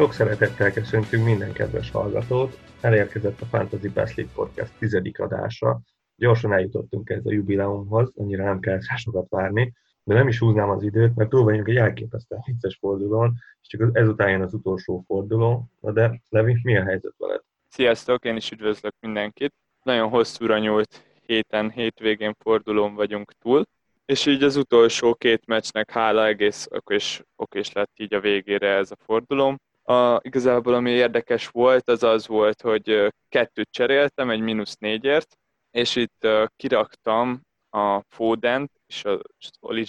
Sok szeretettel köszöntünk minden kedves hallgatót. Elérkezett a Fantasy Best League Podcast tizedik adása. Gyorsan eljutottunk ez a jubileumhoz, annyira nem kell sokat várni, de nem is húznám az időt, mert túl vagyunk egy elképesztően vicces fordulón, és csak ezután jön az utolsó forduló. Na de, Levi, mi a helyzet veled? Sziasztok, én is üdvözlök mindenkit. Nagyon hosszúra nyúlt héten, hétvégén fordulón vagyunk túl, és így az utolsó két meccsnek hála egész okés, okés lett így a végére ez a fordulóm. A, igazából ami érdekes volt, az az volt, hogy kettőt cseréltem, egy mínusz négyért, és itt kiraktam a Fodent és a Oli.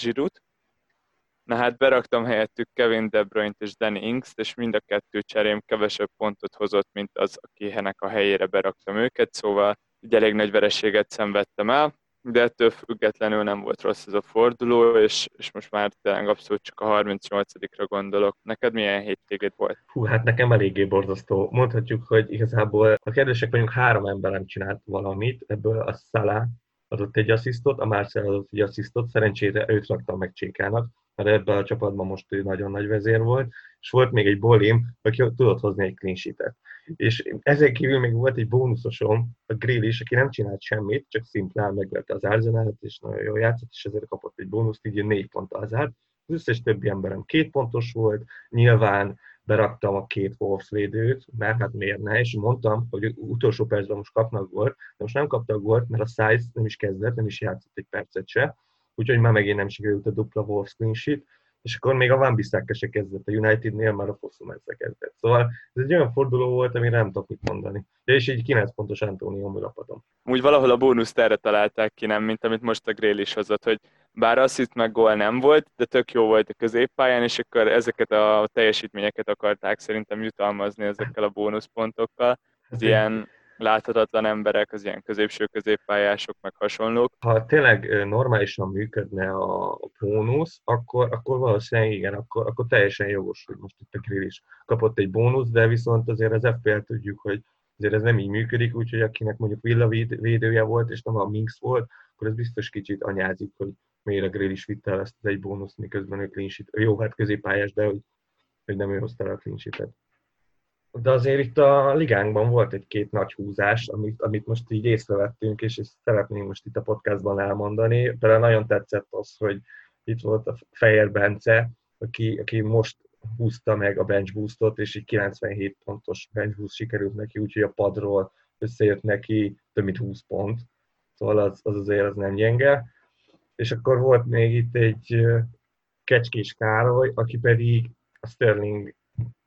Na hát beraktam helyettük Kevin De Bruyne-t és Danny Ings-t, és mind a kettő cserém kevesebb pontot hozott, mint az, akinek a helyére beraktam őket, szóval egy elég nagy vereséget szenvedtem el de ettől függetlenül nem volt rossz ez a forduló, és, és most már tényleg abszolút csak a 38-ra gondolok. Neked milyen hétvégét volt? Hú, hát nekem eléggé borzasztó. Mondhatjuk, hogy igazából a kérdések vagyunk, három ember nem csinált valamit, ebből a Salah adott egy asszisztot, a Marcel adott egy asszisztot, szerencsére őt raktam meg Csékának, mert ebben a csapatban most ő nagyon nagy vezér volt, és volt még egy bolim, aki tudott hozni egy clean sheet-et. És ezek kívül még volt egy bónuszosom, a Grill is, aki nem csinált semmit, csak szimplán megvette az arsenal és nagyon jól játszott, és ezért kapott egy bónuszt, így négy pont az át. Az összes többi emberem két pontos volt, nyilván beraktam a két Wolves védőt, mert hát miért ne, és mondtam, hogy utolsó percben most kapnak gólt, de most nem kaptak gólt, mert a Size nem is kezdett, nem is játszott egy percet se, úgyhogy már megint nem sikerült a dupla Wolves clean sheet, és akkor még a Van Bissaka se kezdett a Unitednél, már a Fosszú messze kezdett. Szóval ez egy olyan forduló volt, amire nem tudok mit mondani. Ja, és így 9 pontos Antonio Mulapadom. Úgy valahol a bónuszt erre találták ki, nem, mint amit most a Grél is hozott, hogy bár asszist meg gól nem volt, de tök jó volt a középpályán, és akkor ezeket a teljesítményeket akarták szerintem jutalmazni ezekkel a bónuszpontokkal. Ez ilyen láthatatlan emberek, az ilyen középső középpályások, meg hasonlók. Ha tényleg normálisan működne a bónusz, akkor, akkor valószínűleg igen, akkor, akkor teljesen jogos, hogy most itt a Grill is kapott egy bónusz, de viszont azért az FPL tudjuk, hogy azért ez nem így működik, úgyhogy akinek mondjuk Villa védője volt, és nem a Minx volt, akkor ez biztos kicsit anyázik, hogy miért a Grill is vitte el ezt az egy bónuszt, miközben ő clean sheet. Jó, hát középpályás, de hogy, hogy nem ő hozta el a clean sheet-et de azért itt a ligánkban volt egy-két nagy húzás, amit, amit most így észrevettünk, és ezt szeretném most itt a podcastban elmondani. Például nagyon tetszett az, hogy itt volt a Fehér Bence, aki, aki most húzta meg a bench boostot, és így 97 pontos bench boost sikerült neki, úgyhogy a padról összejött neki több mint 20 pont. Szóval az, az azért az nem gyenge. És akkor volt még itt egy Kecskés Károly, aki pedig a Sterling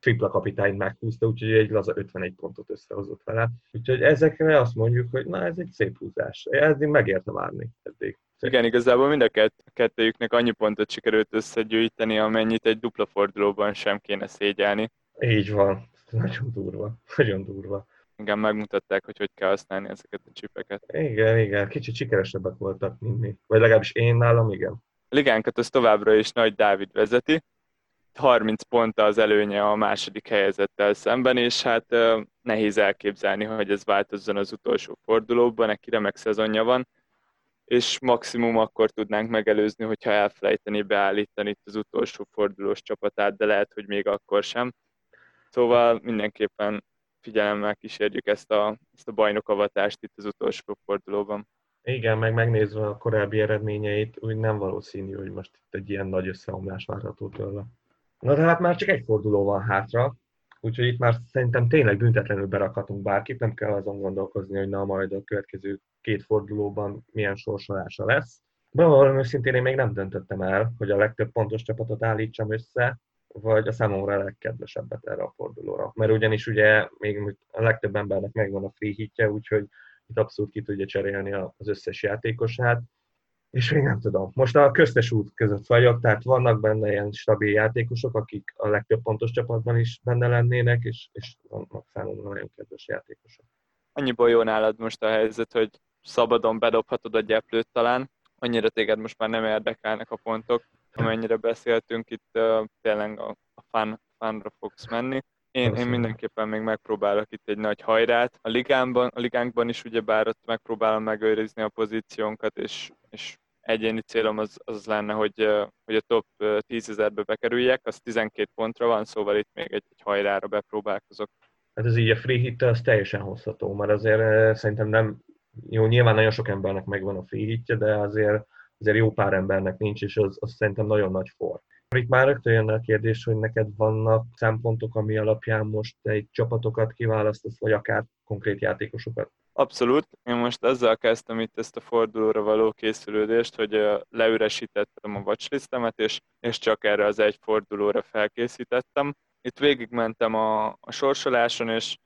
tripla kapitány meghúzta, úgyhogy egy laza 51 pontot összehozott vele. Úgyhogy ezekre azt mondjuk, hogy na ez egy szép húzás. Ez megérte várni eddig. Igen, igazából mind a kett, kettőjüknek annyi pontot sikerült összegyűjteni, amennyit egy dupla fordulóban sem kéne szégyelni. Így van. Nagyon durva. Nagyon durva. Igen, megmutatták, hogy hogy kell használni ezeket a csipeket. Igen, igen. Kicsit sikeresebbek voltak, mint mi. Vagy legalábbis én nálam, igen. A ligánkat az továbbra is Nagy Dávid vezeti, 30 pont az előnye a második helyezettel szemben, és hát nehéz elképzelni, hogy ez változzon az utolsó fordulóban, neki remek szezonja van, és maximum akkor tudnánk megelőzni, hogyha elfelejteni beállítani itt az utolsó fordulós csapatát, de lehet, hogy még akkor sem. Szóval mindenképpen figyelemmel kísérjük ezt a, ezt a bajnokavatást itt az utolsó fordulóban. Igen, meg megnézve a korábbi eredményeit, úgy nem valószínű, hogy most itt egy ilyen nagy összeomlás várható tőle. Na de hát már csak egy forduló van hátra, úgyhogy itt már szerintem tényleg büntetlenül berakhatunk bárkit, nem kell azon gondolkozni, hogy na majd a következő két fordulóban milyen sorsolása lesz. Bevallom őszintén én még nem döntöttem el, hogy a legtöbb pontos csapatot állítsam össze, vagy a számomra a legkedvesebbet erre a fordulóra. Mert ugyanis ugye még a legtöbb embernek megvan a free hitje, úgyhogy itt abszolút ki tudja cserélni az összes játékosát, és még nem tudom. Most a köztes út között vagyok, tehát vannak benne ilyen stabil játékosok, akik a legtöbb pontos csapatban is benne lennének, és, és vannak számomra nagyon kedves játékosok. Annyiból jó nálad most a helyzet, hogy szabadon bedobhatod a gyeplőt talán, annyira téged most már nem érdekelnek a pontok, amennyire beszéltünk, itt uh, tényleg a, a fun, funra fogsz menni. Én, én mindenképpen még megpróbálok itt egy nagy hajrát. A ligánkban, a ligánkban is ugyebár ott megpróbálom megőrizni a pozíciónkat, és, és egyéni célom az, az lenne, hogy, hogy a top 10 ezerbe bekerüljek, az 12 pontra van, szóval itt még egy, egy hajrára bepróbálkozok. Hát ez így a free hit az teljesen hozható, mert azért szerintem nem, jó, nyilván nagyon sok embernek megvan a free hitje, de azért, azért jó pár embernek nincs, és az, az szerintem nagyon nagy for. Itt már rögtön jön a kérdés, hogy neked vannak szempontok, ami alapján most egy csapatokat kiválasztasz, vagy akár konkrét játékosokat? Abszolút. Én most ezzel kezdtem itt ezt a fordulóra való készülődést, hogy leüresítettem a watchlistemet, és, és csak erre az egy fordulóra felkészítettem. Itt végigmentem a, a sorsoláson, és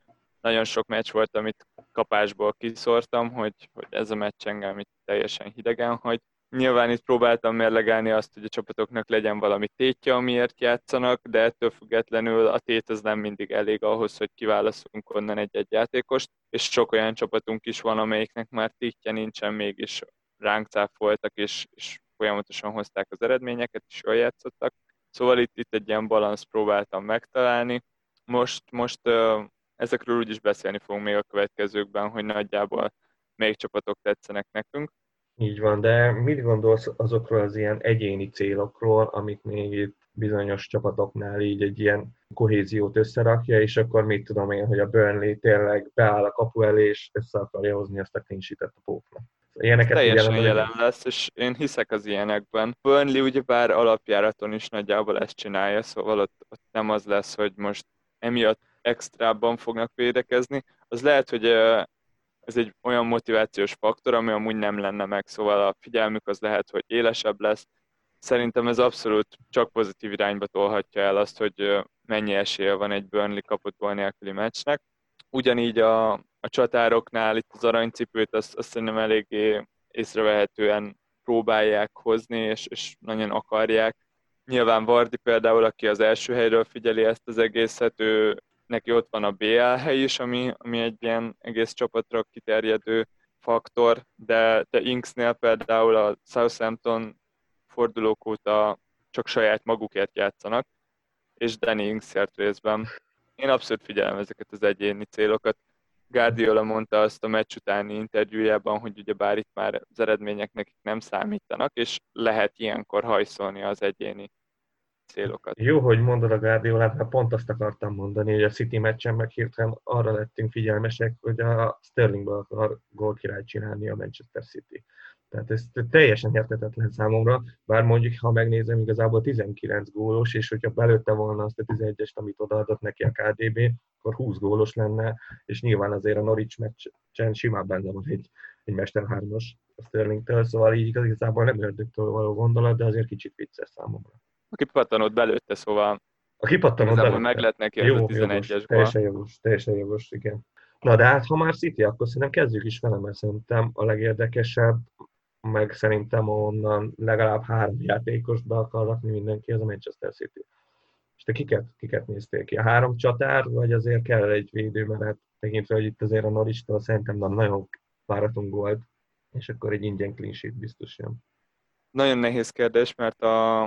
nagyon sok meccs volt, amit kapásból kiszortam, hogy, hogy ez a meccs engem itt teljesen hidegen hagy. Nyilván itt próbáltam mérlegelni azt, hogy a csapatoknak legyen valami tétje, amiért játszanak, de ettől függetlenül a tét az nem mindig elég ahhoz, hogy kiválaszunk onnan egy-egy játékost, és sok olyan csapatunk is van, amelyiknek már tétje nincsen, mégis ránk cáfoltak, és, és folyamatosan hozták az eredményeket, és jól játszottak. Szóval itt, itt egy ilyen balansz próbáltam megtalálni. Most, most ezekről úgy is beszélni fogunk még a következőkben, hogy nagyjából melyik csapatok tetszenek nekünk. Így van, de mit gondolsz azokról az ilyen egyéni célokról, amik még itt bizonyos csapatoknál így egy ilyen kohéziót összerakja, és akkor mit tudom én, hogy a Burnley tényleg beáll a kapu elé, és össze akarja hozni azt a clean a póknak. Ilyeneket Teljesen jelen, jelen lesz, és én hiszek az ilyenekben. Burnley ugyebár alapjáraton is nagyjából ezt csinálja, szóval ott, ott nem az lesz, hogy most emiatt extrában fognak védekezni. Az lehet, hogy ez egy olyan motivációs faktor, ami amúgy nem lenne meg, szóval a figyelmük az lehet, hogy élesebb lesz. Szerintem ez abszolút csak pozitív irányba tolhatja el azt, hogy mennyi esélye van egy Burnley kapott gól nélküli meccsnek. Ugyanígy a, a csatároknál itt az aranycipőt azt, azt szerintem eléggé észrevehetően próbálják hozni, és, és nagyon akarják. Nyilván Vardi például, aki az első helyről figyeli ezt az egészet, ő, neki ott van a BL hely is, ami, ami egy ilyen egész csapatra kiterjedő faktor, de, de Inksnél például a Southampton fordulók óta csak saját magukért játszanak, és Danny Inksért részben. Én abszolút figyelem ezeket az egyéni célokat. Guardiola mondta azt a meccs utáni interjújában, hogy ugye bár itt már az eredmények nekik nem számítanak, és lehet ilyenkor hajszolni az egyéni célokat. Jó, hogy mondod a Guardiolát, mert pont azt akartam mondani, hogy a City meccsen meg hirtelen arra lettünk figyelmesek, hogy a Sterlingből akar gólkirályt csinálni a Manchester City. Tehát ez teljesen értetetlen számomra, bár mondjuk, ha megnézem, igazából 19 gólos, és hogyha belőtte volna azt a 11-est, amit odaadott neki a KDB, akkor 20 gólos lenne, és nyilván azért a Norwich meccsen simán benne van egy, egy Mester 3-as a Sterlingtől, szóval így igazából nem ördögtől való gondolat, de azért kicsit vicces számomra. A kipattanót belőtte, szóval a kipattanót belőtte. meg lett neki Jó, a 11-es Teljesen jogos, teljesen jogos, igen. Na de hát, ha már City, akkor szerintem kezdjük is vele, mert szerintem a legérdekesebb, meg szerintem onnan legalább három játékos be akar rakni mindenki, az a Manchester City. És te kiket, kiket néztél ki? A három csatár, vagy azért kell egy védő, mert hát tekintve, hogy itt azért a Noristól szerintem nagyon váratunk volt, és akkor egy ingyen clean sheet biztos jön. Nagyon nehéz kérdés, mert a,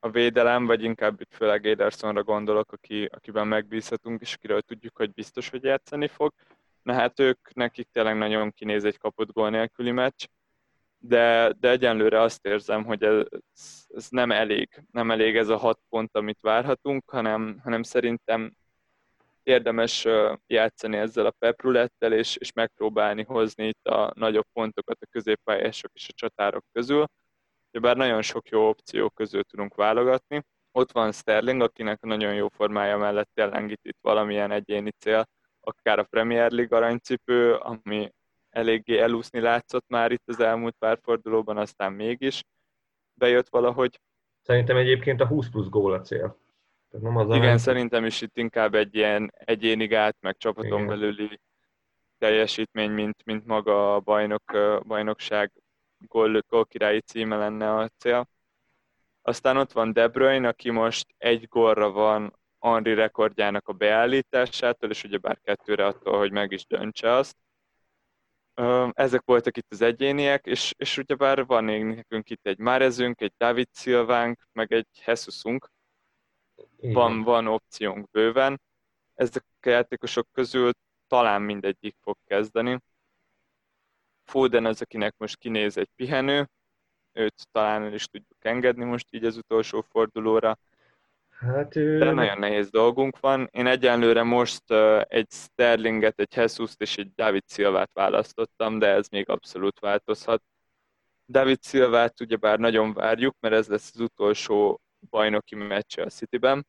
a védelem, vagy inkább itt főleg Edersonra gondolok, aki, akiben megbízhatunk, és akiről tudjuk, hogy biztos, hogy játszani fog. Na hát ők, nekik tényleg nagyon kinéz egy kapott gól nélküli meccs, de, de egyenlőre azt érzem, hogy ez, ez nem elég. Nem elég ez a hat pont, amit várhatunk, hanem, hanem szerintem érdemes játszani ezzel a peprulettel, és, és megpróbálni hozni itt a nagyobb pontokat a középpályások és a csatárok közül bár nagyon sok jó opció közül tudunk válogatni. Ott van Sterling, akinek nagyon jó formája mellett tényleg itt, valamilyen egyéni cél, akár a Premier League aranycipő, ami eléggé elúszni látszott már itt az elmúlt pár fordulóban, aztán mégis bejött valahogy. Szerintem egyébként a 20 plusz gól a cél. Tehát nem az Igen, a szerintem is itt inkább egy ilyen egyéni gát, meg csapaton Igen. belüli teljesítmény, mint, mint maga a bajnok, bajnokság gól, gólkirályi címe lenne a cél. Aztán ott van De Bruyne, aki most egy gólra van Henri rekordjának a beállításától, és ugyebár kettőre attól, hogy meg is döntse azt. Ezek voltak itt az egyéniek, és, és ugyebár van nekünk itt egy Márezünk, egy David Szilvánk, meg egy Hesusunk. Van, van opciónk bőven. Ezek a játékosok közül talán mindegyik fog kezdeni. Foden az, akinek most kinéz egy pihenő, őt talán el is tudjuk engedni most így az utolsó fordulóra. Hát, De nagyon nehéz dolgunk van. Én egyenlőre most egy Sterlinget, egy jesus és egy David Silvát választottam, de ez még abszolút változhat. David Silvát ugyebár nagyon várjuk, mert ez lesz az utolsó bajnoki meccse a Cityben,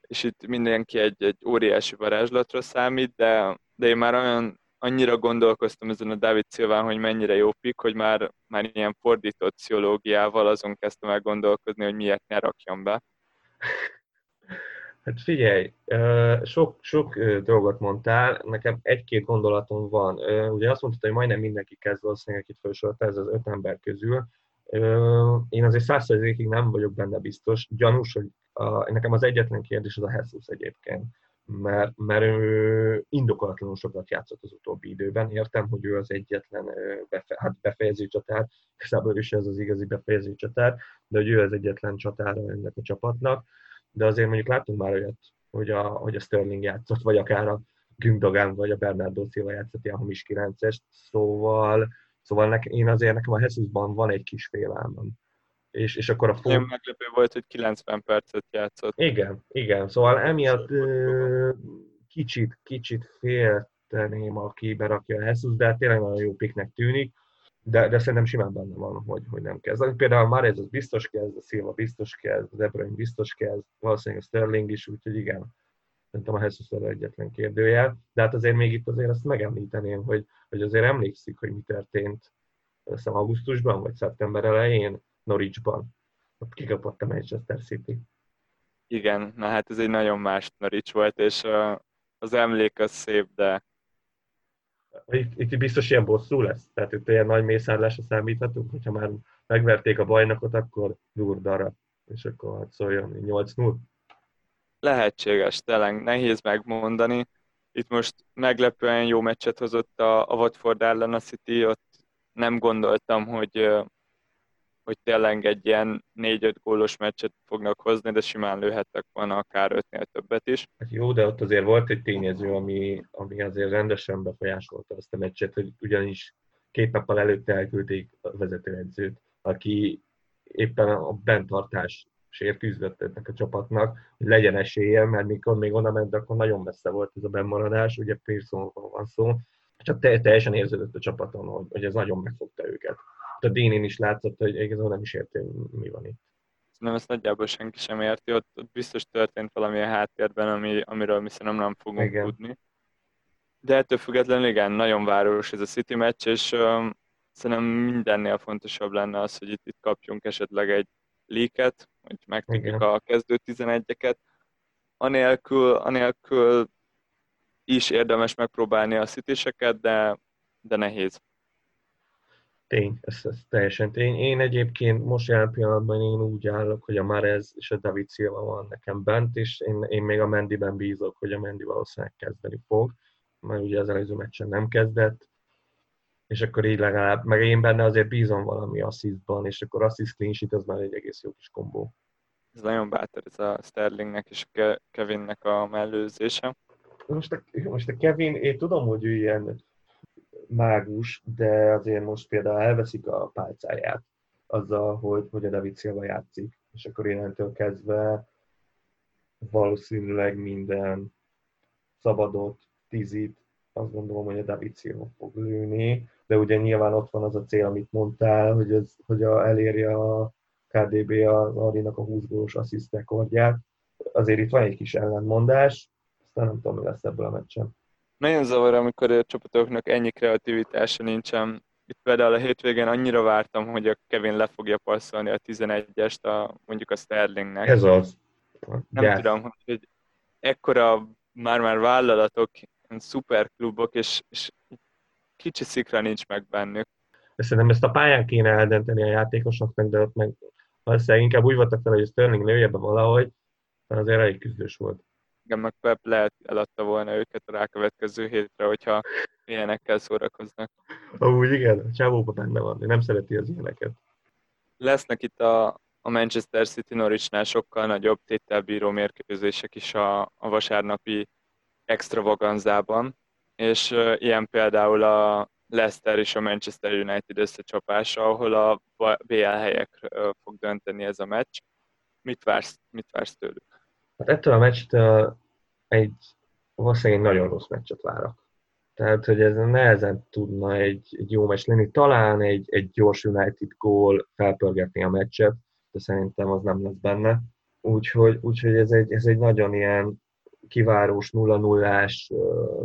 és itt mindenki egy, egy óriási varázslatra számít, de, de én már olyan annyira gondolkoztam ezen a David Silván, hogy mennyire jó pik, hogy már, már ilyen fordított pszichológiával azon kezdtem el gondolkozni, hogy miért ne rakjam be. Hát figyelj, sok, sok dolgot mondtál, nekem egy-két gondolatom van. Ugye azt mondtad, hogy majdnem mindenki kezd valószínűleg, akit felsorolta, ez az öt ember közül. Én azért százszerzékig nem vagyok benne biztos. Gyanús, hogy a, nekem az egyetlen kérdés az a Jesus egyébként mert, mert ő indokolatlanul sokat játszott az utóbbi időben. Értem, hogy ő az egyetlen befe, hát befejező csatár, igazából is ez az igazi befejező csatár, de hogy ő az egyetlen csatára ennek a csapatnak. De azért mondjuk láttunk már olyat, hogy a, hogy a Sterling játszott, vagy akár a Gündogan, vagy a Bernardo Silva játszott ilyen hamis 9 szóval, szóval nekem, én azért nekem a Jesusban van egy kis félelmem és, és akkor a fog... Nagyon meglepő volt, hogy 90 percet játszott. Igen, igen, szóval emiatt ö, kicsit, kicsit félteném, aki berakja a Jesus, de tényleg nagyon jó piknek tűnik, de, de szerintem simán benne van, hogy, hogy nem kezd. Például már ez az biztos kezd, a Silva biztos kezd, a De Bruyne biztos kezd, valószínűleg a Sterling is, úgyhogy igen, szerintem a Jesus az egyetlen kérdőjel, de hát azért még itt azért azt megemlíteném, hogy, hogy azért emlékszik, hogy mi történt azt augusztusban, vagy szeptember elején, Norwichban. Ott kikapott a Manchester City. Igen, na hát ez egy nagyon más Norwich volt, és az emlék az szép, de... Itt, itt biztos ilyen bosszú lesz? Tehát itt ilyen nagy mészárlásra számíthatunk, hogyha már megverték a bajnokot, akkor durdára, és akkor hát szóljon 8-0. Lehetséges, tényleg nehéz megmondani. Itt most meglepően jó meccset hozott a, a Watford ellen a City, ott nem gondoltam, hogy, hogy tényleg egy ilyen 4-5 gólos meccset fognak hozni, de simán lőhettek volna akár 5-nél többet is. Hát jó, de ott azért volt egy tényező, ami, ami azért rendesen befolyásolta azt a meccset, hogy ugyanis két nappal előtte elküldték a vezetőedzőt, aki éppen a bentartás sérküzdött ennek a csapatnak, hogy legyen esélye, mert mikor még oda ment, akkor nagyon messze volt ez a bennmaradás, ugye Pearsonról van szó, csak teljesen érződött a csapaton, hogy ez nagyon megfogta őket a Dénén is látszott, hogy igazából nem is érti, mi van itt. Nem, ezt nagyjából senki sem érti, ott, ott biztos történt valami a háttérben, ami, amiről mi szerintem nem fogunk igen. tudni. De ettől függetlenül igen, nagyon város ez a City meccs, és um, szerintem mindennél fontosabb lenne az, hogy itt, itt kapjunk esetleg egy líket, hogy megtudjuk a kezdő 11-eket. Anélkül, anélkül is érdemes megpróbálni a szitéseket, de, de nehéz. Tény, ez, ez teljesen tény. Én egyébként most jelen pillanatban én úgy állok, hogy a Marez és a David Silva van nekem bent, és én, én még a Mendiben bízok, hogy a Mendi valószínűleg kezdeni fog, mert ugye az előző meccsen nem kezdett, és akkor így legalább, meg én benne azért bízom valami asszisztban, és akkor assist clean sheet az már egy egész jó kis kombó. Ez nagyon bátor, ez a Sterlingnek és a Kevinnek a mellőzése. Most a, most a Kevin, én tudom, hogy ő ilyen mágus, de azért most például elveszik a pálcáját azzal, hogy, hogy a David Silva játszik, és akkor innentől kezdve valószínűleg minden szabadot, tízit, azt gondolom, hogy a David Silva fog lőni, de ugye nyilván ott van az a cél, amit mondtál, hogy, ez, hogy a, elérje a KDB a Arinak a 20 gólos assziszt. Azért itt van egy kis ellentmondás, aztán nem tudom, mi lesz ebből a meccsen nagyon zavar, amikor a csapatoknak ennyi kreativitása nincsen. Itt például a hétvégén annyira vártam, hogy a Kevin le fogja passzolni a 11-est a, mondjuk a Sterlingnek. Ez az. Nem yes. tudom, hogy, ekkora már-már vállalatok, szuperklubok, és, és kicsi szikra nincs meg bennük. Szerintem ezt a pályán kéne eldönteni a játékosoknak, de ott meg valószínűleg inkább úgy voltak fel, hogy a Sterling lője be valahogy, mert azért elég küzdős volt igen, meg Pep lehet eladta volna őket a rákövetkező hétre, hogyha ilyenekkel szórakoznak. Amúgy igen, a csávóban benne van, nem szereti az ilyeneket. Lesznek itt a, a Manchester City Norwichnál sokkal nagyobb tételbíró mérkőzések is a, a vasárnapi extravaganzában, és uh, ilyen például a Leicester és a Manchester United összecsapása, ahol a BL helyek fog dönteni ez a meccs. Mit vársz, mit vársz tőlük? Hát ettől a meccstől egy valószínűleg egy nagyon rossz meccset várok. Tehát, hogy ez nehezen tudna egy, egy jó meccs lenni. Talán egy, egy gyors United gól felpörgetni a meccset, de szerintem az nem lesz benne. Úgyhogy, úgyhogy ez, egy, ez egy nagyon ilyen kivárós 0 0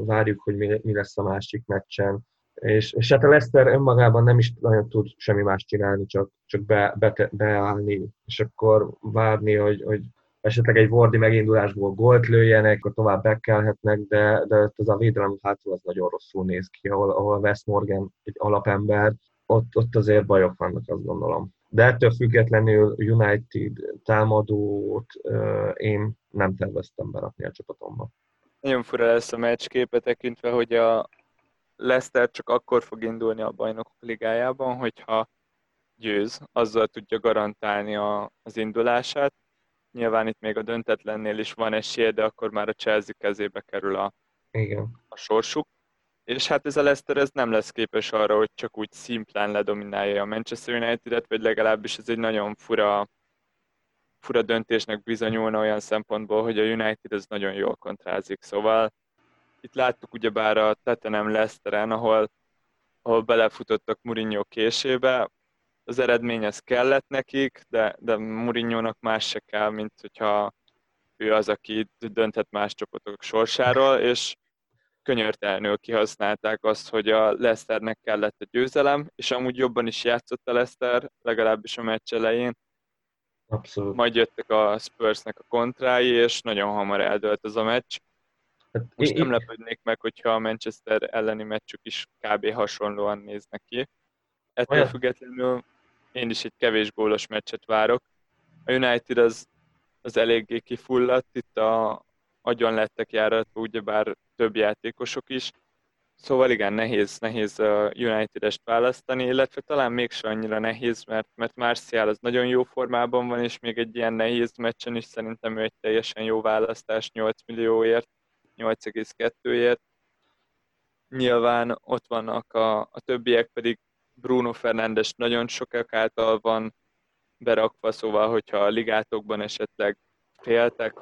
várjuk, hogy mi, mi lesz a másik meccsen. És, és hát a Leicester önmagában nem is nagyon tud semmi más csinálni, csak, csak be, be, beállni, és akkor várni, hogy, hogy esetleg egy Wardi megindulásból gólt lőjenek, akkor tovább bekelhetnek, de, de ez a védelem hátul az nagyon rosszul néz ki, ahol, ahol Wes Morgan egy alapember, ott, ott azért bajok vannak, azt gondolom. De ettől függetlenül United támadót uh, én nem terveztem berakni a csapatomba. Nagyon fura lesz a meccsképet tekintve, hogy a Leicester csak akkor fog indulni a bajnokok ligájában, hogyha győz, azzal tudja garantálni a, az indulását. Nyilván itt még a döntetlennél is van esélye, de akkor már a Chelsea kezébe kerül a, Igen. a sorsuk. És hát ez a Leicester ez nem lesz képes arra, hogy csak úgy szimplán ledominálja a Manchester United-et, vagy legalábbis ez egy nagyon fura, fura döntésnek bizonyulna olyan szempontból, hogy a United ez nagyon jól kontrázik. Szóval itt láttuk ugyebár a Tottenham Leicesteren, ahol, ahol belefutottak Mourinho késébe, az eredmény ez kellett nekik, de, de Mourinho-nak más se kell, mint hogyha ő az, aki dönthet más csapatok sorsáról, és könyörtelenül kihasználták azt, hogy a Leicesternek kellett a győzelem, és amúgy jobban is játszott a Leicester, legalábbis a meccs elején. Abszolút. Majd jöttek a Spursnek a kontrái, és nagyon hamar eldőlt ez a meccs. Hát Most nem lepődnék meg, hogyha a Manchester elleni meccsük is kb. hasonlóan néznek ki. Ettől Olyan. függetlenül én is egy kevés gólos meccset várok. A United az, az eléggé kifulladt, itt a, agyon lettek járatva, ugyebár több játékosok is. Szóval igen, nehéz, nehéz a United-est választani, illetve talán mégsem annyira nehéz, mert, mert Martial az nagyon jó formában van, és még egy ilyen nehéz meccsen is szerintem ő egy teljesen jó választás 8 millióért, 8,2-ért. Nyilván ott vannak a, a többiek, pedig Bruno Fernandes nagyon sokak által van berakva, szóval hogyha a ligátokban esetleg féltek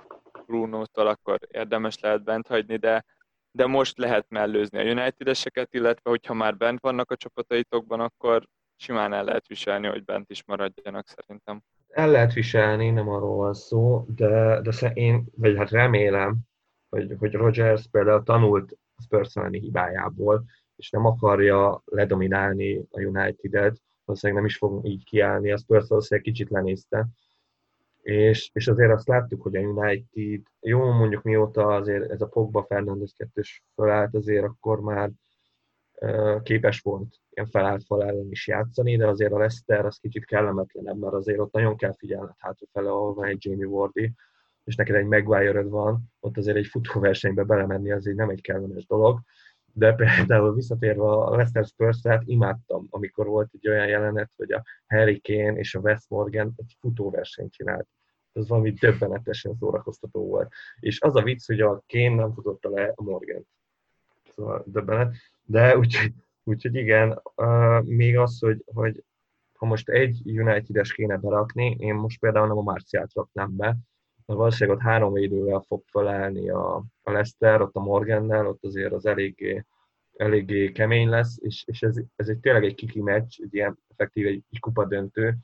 Bruno-tól, akkor érdemes lehet bent hagyni, de, de most lehet mellőzni a United-eseket, illetve hogyha már bent vannak a csapataitokban, akkor simán el lehet viselni, hogy bent is maradjanak szerintem. El lehet viselni, nem arról van szó, de, de én, vagy hát remélem, hogy, hogy Rogers például tanult Spurs hibájából, és nem akarja ledominálni a United-et, valószínűleg nem is fog így kiállni, a Spurs valószínűleg kicsit lenézte, és, és azért azt láttuk, hogy a United, jó mondjuk mióta azért ez a Pogba Fernandes kettős felállt, azért akkor már képes volt ilyen felállt fal ellen is játszani, de azért a Leicester az kicsit kellemetlenebb, mert azért ott nagyon kell figyelned hátrafele, ahol van egy Jamie Wardy, és neked egy maguire van, ott azért egy futóversenybe belemenni az így nem egy kellemes dolog, de például visszatérve a Leicester spurs imádtam, amikor volt egy olyan jelenet, hogy a Harry Kane és a West Morgan egy futóversenyt csinált. Ez valami döbbenetesen szórakoztató volt. És az a vicc, hogy a Kane nem futotta le a Morgan. Szóval döbbenet. De úgyhogy, úgyhogy igen, uh, még az, hogy, hogy ha most egy United-es kéne berakni, én most például nem a Marciát raknám be, valószínűleg ott három védővel fog felállni a, a Leicester, ott a Morgannel, ott azért az eléggé, eléggé kemény lesz, és, és ez, ez egy tényleg egy kiki meccs, egy ilyen effektív egy, egy kupa döntő,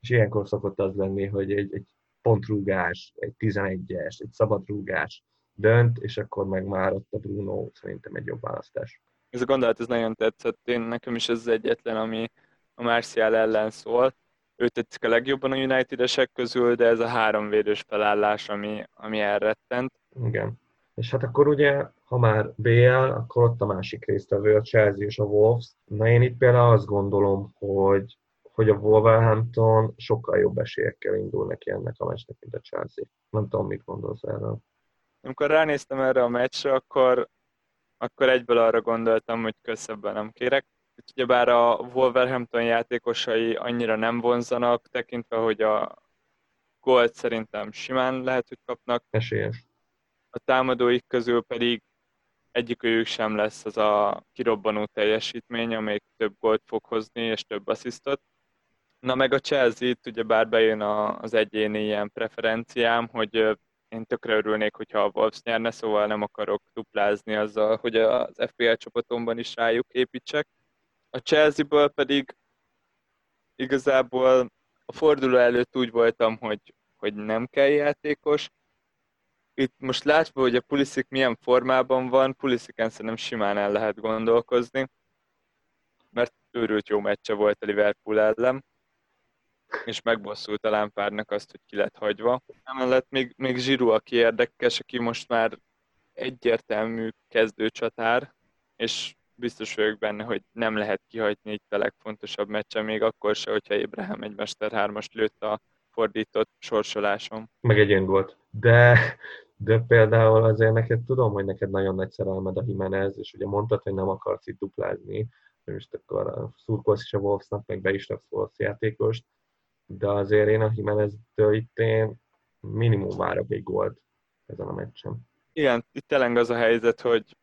és ilyenkor szokott az lenni, hogy egy, egy pontrúgás, egy 11-es, egy szabadrúgás dönt, és akkor meg már ott a Bruno szerintem egy jobb választás. Ez a gondolat ez nagyon tetszett, én nekem is ez az egyetlen, ami a Martial ellen szól, ő tetszik a legjobban a United-esek közül, de ez a három védős felállás, ami, ami elrettent. Igen. És hát akkor ugye, ha már BL, akkor ott a másik résztvevő, a Chelsea és a Wolves. Na én itt például azt gondolom, hogy, hogy a Wolverhampton sokkal jobb esélyekkel indul neki ennek a meccsnek, mint a Chelsea. Nem tudom, mit gondolsz erről. Amikor ránéztem erre a meccsre, akkor, akkor egyből arra gondoltam, hogy köszebben nem kérek ugyebár a Wolverhampton játékosai annyira nem vonzanak, tekintve, hogy a gólt szerintem simán lehet, hogy kapnak. Esélyes. A támadóik közül pedig egyikőjük sem lesz az a kirobbanó teljesítmény, amelyik több gólt fog hozni és több asszisztot. Na meg a Chelsea itt ugye bár bejön az egyéni ilyen preferenciám, hogy én tökre örülnék, hogyha a Wolves nyerne, szóval nem akarok duplázni azzal, hogy az FPL csapatomban is rájuk építsek. A Chelsea-ből pedig igazából a forduló előtt úgy voltam, hogy, hogy nem kell játékos. Itt most látva, hogy a Pulisic milyen formában van, Pulisicen szerintem simán el lehet gondolkozni, mert őrült jó meccse volt a Liverpool ellen, és megbosszult a lámpárnak azt, hogy ki lett hagyva. Emellett még, még Zsiru, aki érdekes, aki most már egyértelmű kezdőcsatár, és biztos vagyok benne, hogy nem lehet kihagyni itt a legfontosabb meccsen, még akkor se, hogyha Ébrahim egy Mester 3 lőtt a fordított sorsolásom. Meg egy volt. De, de például azért neked tudom, hogy neked nagyon nagy szerelmed a Jimenez, és ugye mondtad, hogy nem akarsz itt duplázni, most akkor szurkolsz is a Wolfsnak, meg be is raksz Wolfs játékost, de azért én a Jimenez-től itt én minimum várok egy gólt ezen a meccsen. Igen, itt tényleg az a helyzet, hogy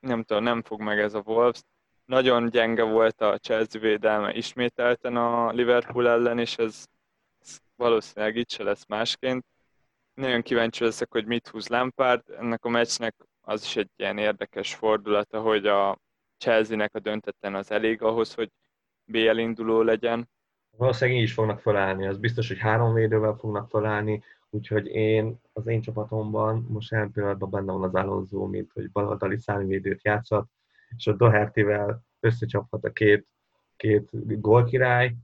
nem tudom, nem fog meg ez a Wolves. Nagyon gyenge volt a Chelsea védelme ismételten a Liverpool ellen, és ez, ez valószínűleg itt se lesz másként. Nagyon kíváncsi leszek, hogy mit húz Lampard. Ennek a meccsnek az is egy ilyen érdekes fordulata, hogy a Chelsea-nek a döntetlen az elég ahhoz, hogy BL induló legyen. Valószínűleg így is fognak felállni, az biztos, hogy három védővel fognak felállni, Úgyhogy én, az én csapatomban most jelen pillanatban benne van az Alonso, mint hogy baloldali számvédőt játszhat, és a Doherty-vel összecsaphat a két, két gólkirály,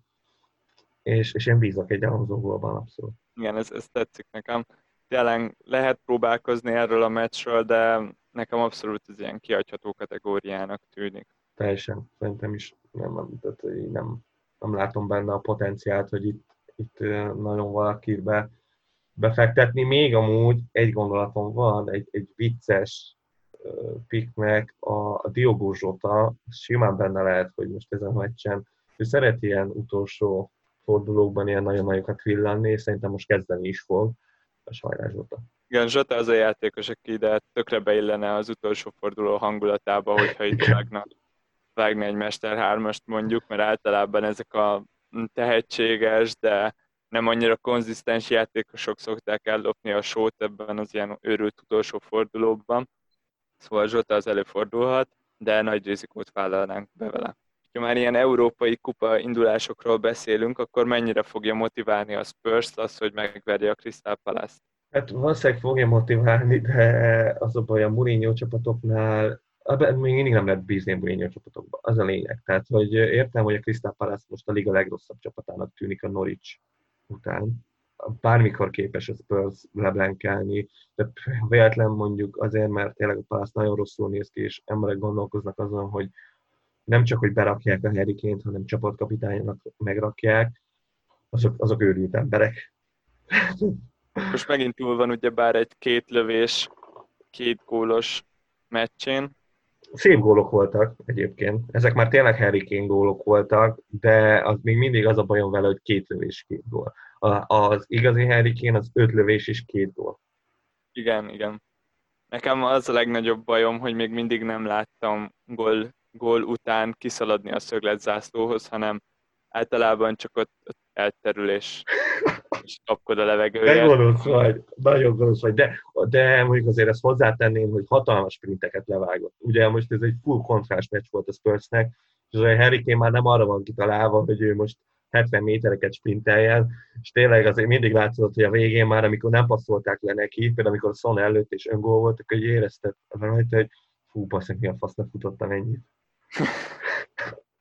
és, és én bízok egy Alonso gólban abszolút. Igen, ez, ez tetszik nekem. Tényleg lehet próbálkozni erről a meccsről, de nekem abszolút ez ilyen kiadható kategóriának tűnik. Teljesen, szerintem is nem, nem, tehát nem, nem látom benne a potenciált, hogy itt, itt nagyon valakibe befektetni. Még amúgy egy gondolatom van, egy, egy vicces piknek a, a Diogo Zsota, simán benne lehet, hogy most ezen a meccsen, ő szeret ilyen utolsó fordulókban ilyen nagyon nagyokat villanni, és szerintem most kezdeni is fog a Zsota. Igen, Zsota az a játékos, aki ide tökre beillene az utolsó forduló hangulatába, hogyha itt vágna, vágna egy Mester 3 mondjuk, mert általában ezek a tehetséges, de nem annyira konzisztens játékosok szokták ellopni a sót ebben az ilyen őrült utolsó fordulóban. Szóval Zsota az előfordulhat, de nagy rizikót vállalnánk be vele. Ha már ilyen európai kupa indulásokról beszélünk, akkor mennyire fogja motiválni a Spurs az, hogy megverje a Crystal Palace-t? Hát valószínűleg fogja motiválni, de az a baj a Mourinho csapatoknál, még mindig nem lehet bízni a csapatokba. Az a lényeg. Tehát, hogy értem, hogy a Crystal Palace most a liga legrosszabb csapatának tűnik a Norwich után bármikor képes a Spurs leblenkelni, de véletlen mondjuk azért, mert tényleg a Palace nagyon rosszul néz ki, és emberek gondolkoznak azon, hogy nem csak, hogy berakják a Harry hanem csapatkapitánynak megrakják, azok, azok őrült emberek. Most megint túl van ugye bár egy két lövés, két gólos meccsén, szép gólok voltak egyébként. Ezek már tényleg Harry Kane gólok voltak, de az még mindig az a bajom vele, hogy két lövés, két gól. Az igazi Harry Kane az öt lövés és két gól. Igen, igen. Nekem az a legnagyobb bajom, hogy még mindig nem láttam gól, gól után kiszaladni a szögletzászlóhoz, hanem általában csak ott, ott elterülés és kapkod a levegője. De gonosz vagy, nagyon gonosz vagy, de, de mondjuk azért ezt hozzátenném, hogy hatalmas sprinteket levágott. Ugye most ez egy full kontrás meccs volt a Spursnek, és az Harry Kane már nem arra van kitalálva, hogy ő most 70 métereket sprinteljen, és tényleg azért mindig látszott, hogy a végén már, amikor nem passzolták le neki, például amikor Son előtt és öngól volt, akkor érezted rajta, hogy fú, basszak, mi a fasznak futottam ennyit.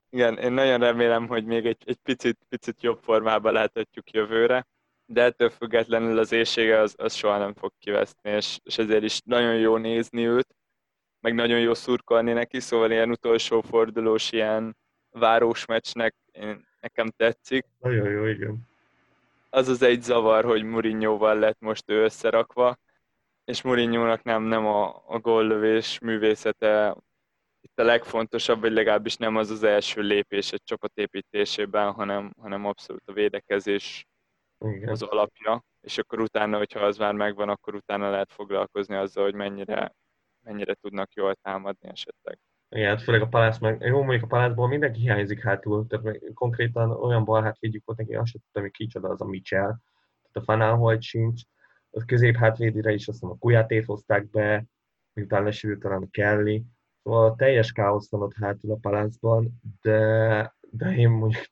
Igen, én nagyon remélem, hogy még egy, egy picit, picit jobb formában láthatjuk jövőre, de ettől függetlenül az éjsége az, az soha nem fog kiveszni, és, és ezért is nagyon jó nézni őt, meg nagyon jó szurkolni neki, szóval ilyen utolsó fordulós, ilyen város meccsnek én, nekem tetszik. Nagyon jó, igen. Az az egy zavar, hogy Mourinho-val lett most ő összerakva, és Mourinho-nak nem, nem a, a góllövés művészete itt a legfontosabb, vagy legalábbis nem az az első lépés egy csapatépítésében, hanem, hanem abszolút a védekezés Igen. az alapja, és akkor utána, hogyha az már megvan, akkor utána lehet foglalkozni azzal, hogy mennyire mennyire tudnak jól támadni esetleg. Igen, hát főleg a Palász meg, jó, mondjuk a Palászból mindenki hiányzik hátul, tehát konkrétan olyan bal védjük volt neki, azt sem tudtam, hogy kicsoda az a Mitchell, tehát a Fanálholt sincs, a közép hátvédire is azt mondom, a Kujátét hozták be, miután lesérült talán a Kelly, szóval teljes káosz van ott hátul a Palászban, de, de én mondjuk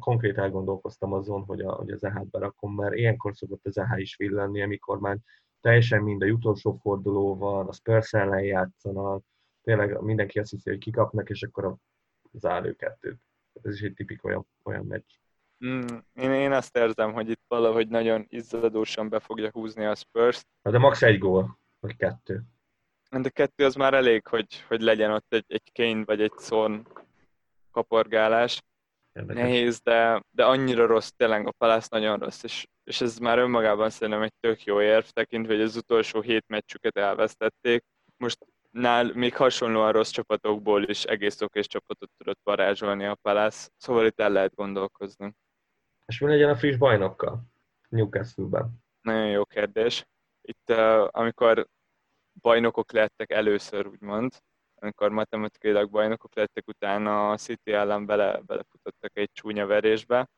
konkrét elgondolkoztam azon, hogy, a, hogy az EH-t berakom, mert ilyenkor szokott az EH is villanni, amikor már teljesen mind a utolsó forduló van, a Spurs ellen játszanak, tényleg mindenki azt hiszi, hogy kikapnak, és akkor a zárő kettőt. Ez is egy tipik olyan, olyan meccs. Mm, én, én azt érzem, hogy itt valahogy nagyon izzadósan be fogja húzni a Spurs. De max egy gól, vagy kettő. De kettő az már elég, hogy, hogy legyen ott egy, egy Kane vagy egy Son kaporgálás. Érdekes. Nehéz, de, de annyira rossz, tényleg a Palace nagyon rossz, és, és ez már önmagában szerintem egy tök jó érv, tekintve, hogy az utolsó hét meccsüket elvesztették. Most nál még hasonlóan rossz csapatokból is egész okés csapatot tudott varázsolni a Palace, szóval itt el lehet gondolkozni. És mi legyen a friss bajnokkal Newcastle-ben? Nagyon jó kérdés. Itt, uh, amikor bajnokok lettek először, úgymond, amikor matematikailag bajnokok lettek, utána a City ellen bele, belefutottak egy csúnya verésbe.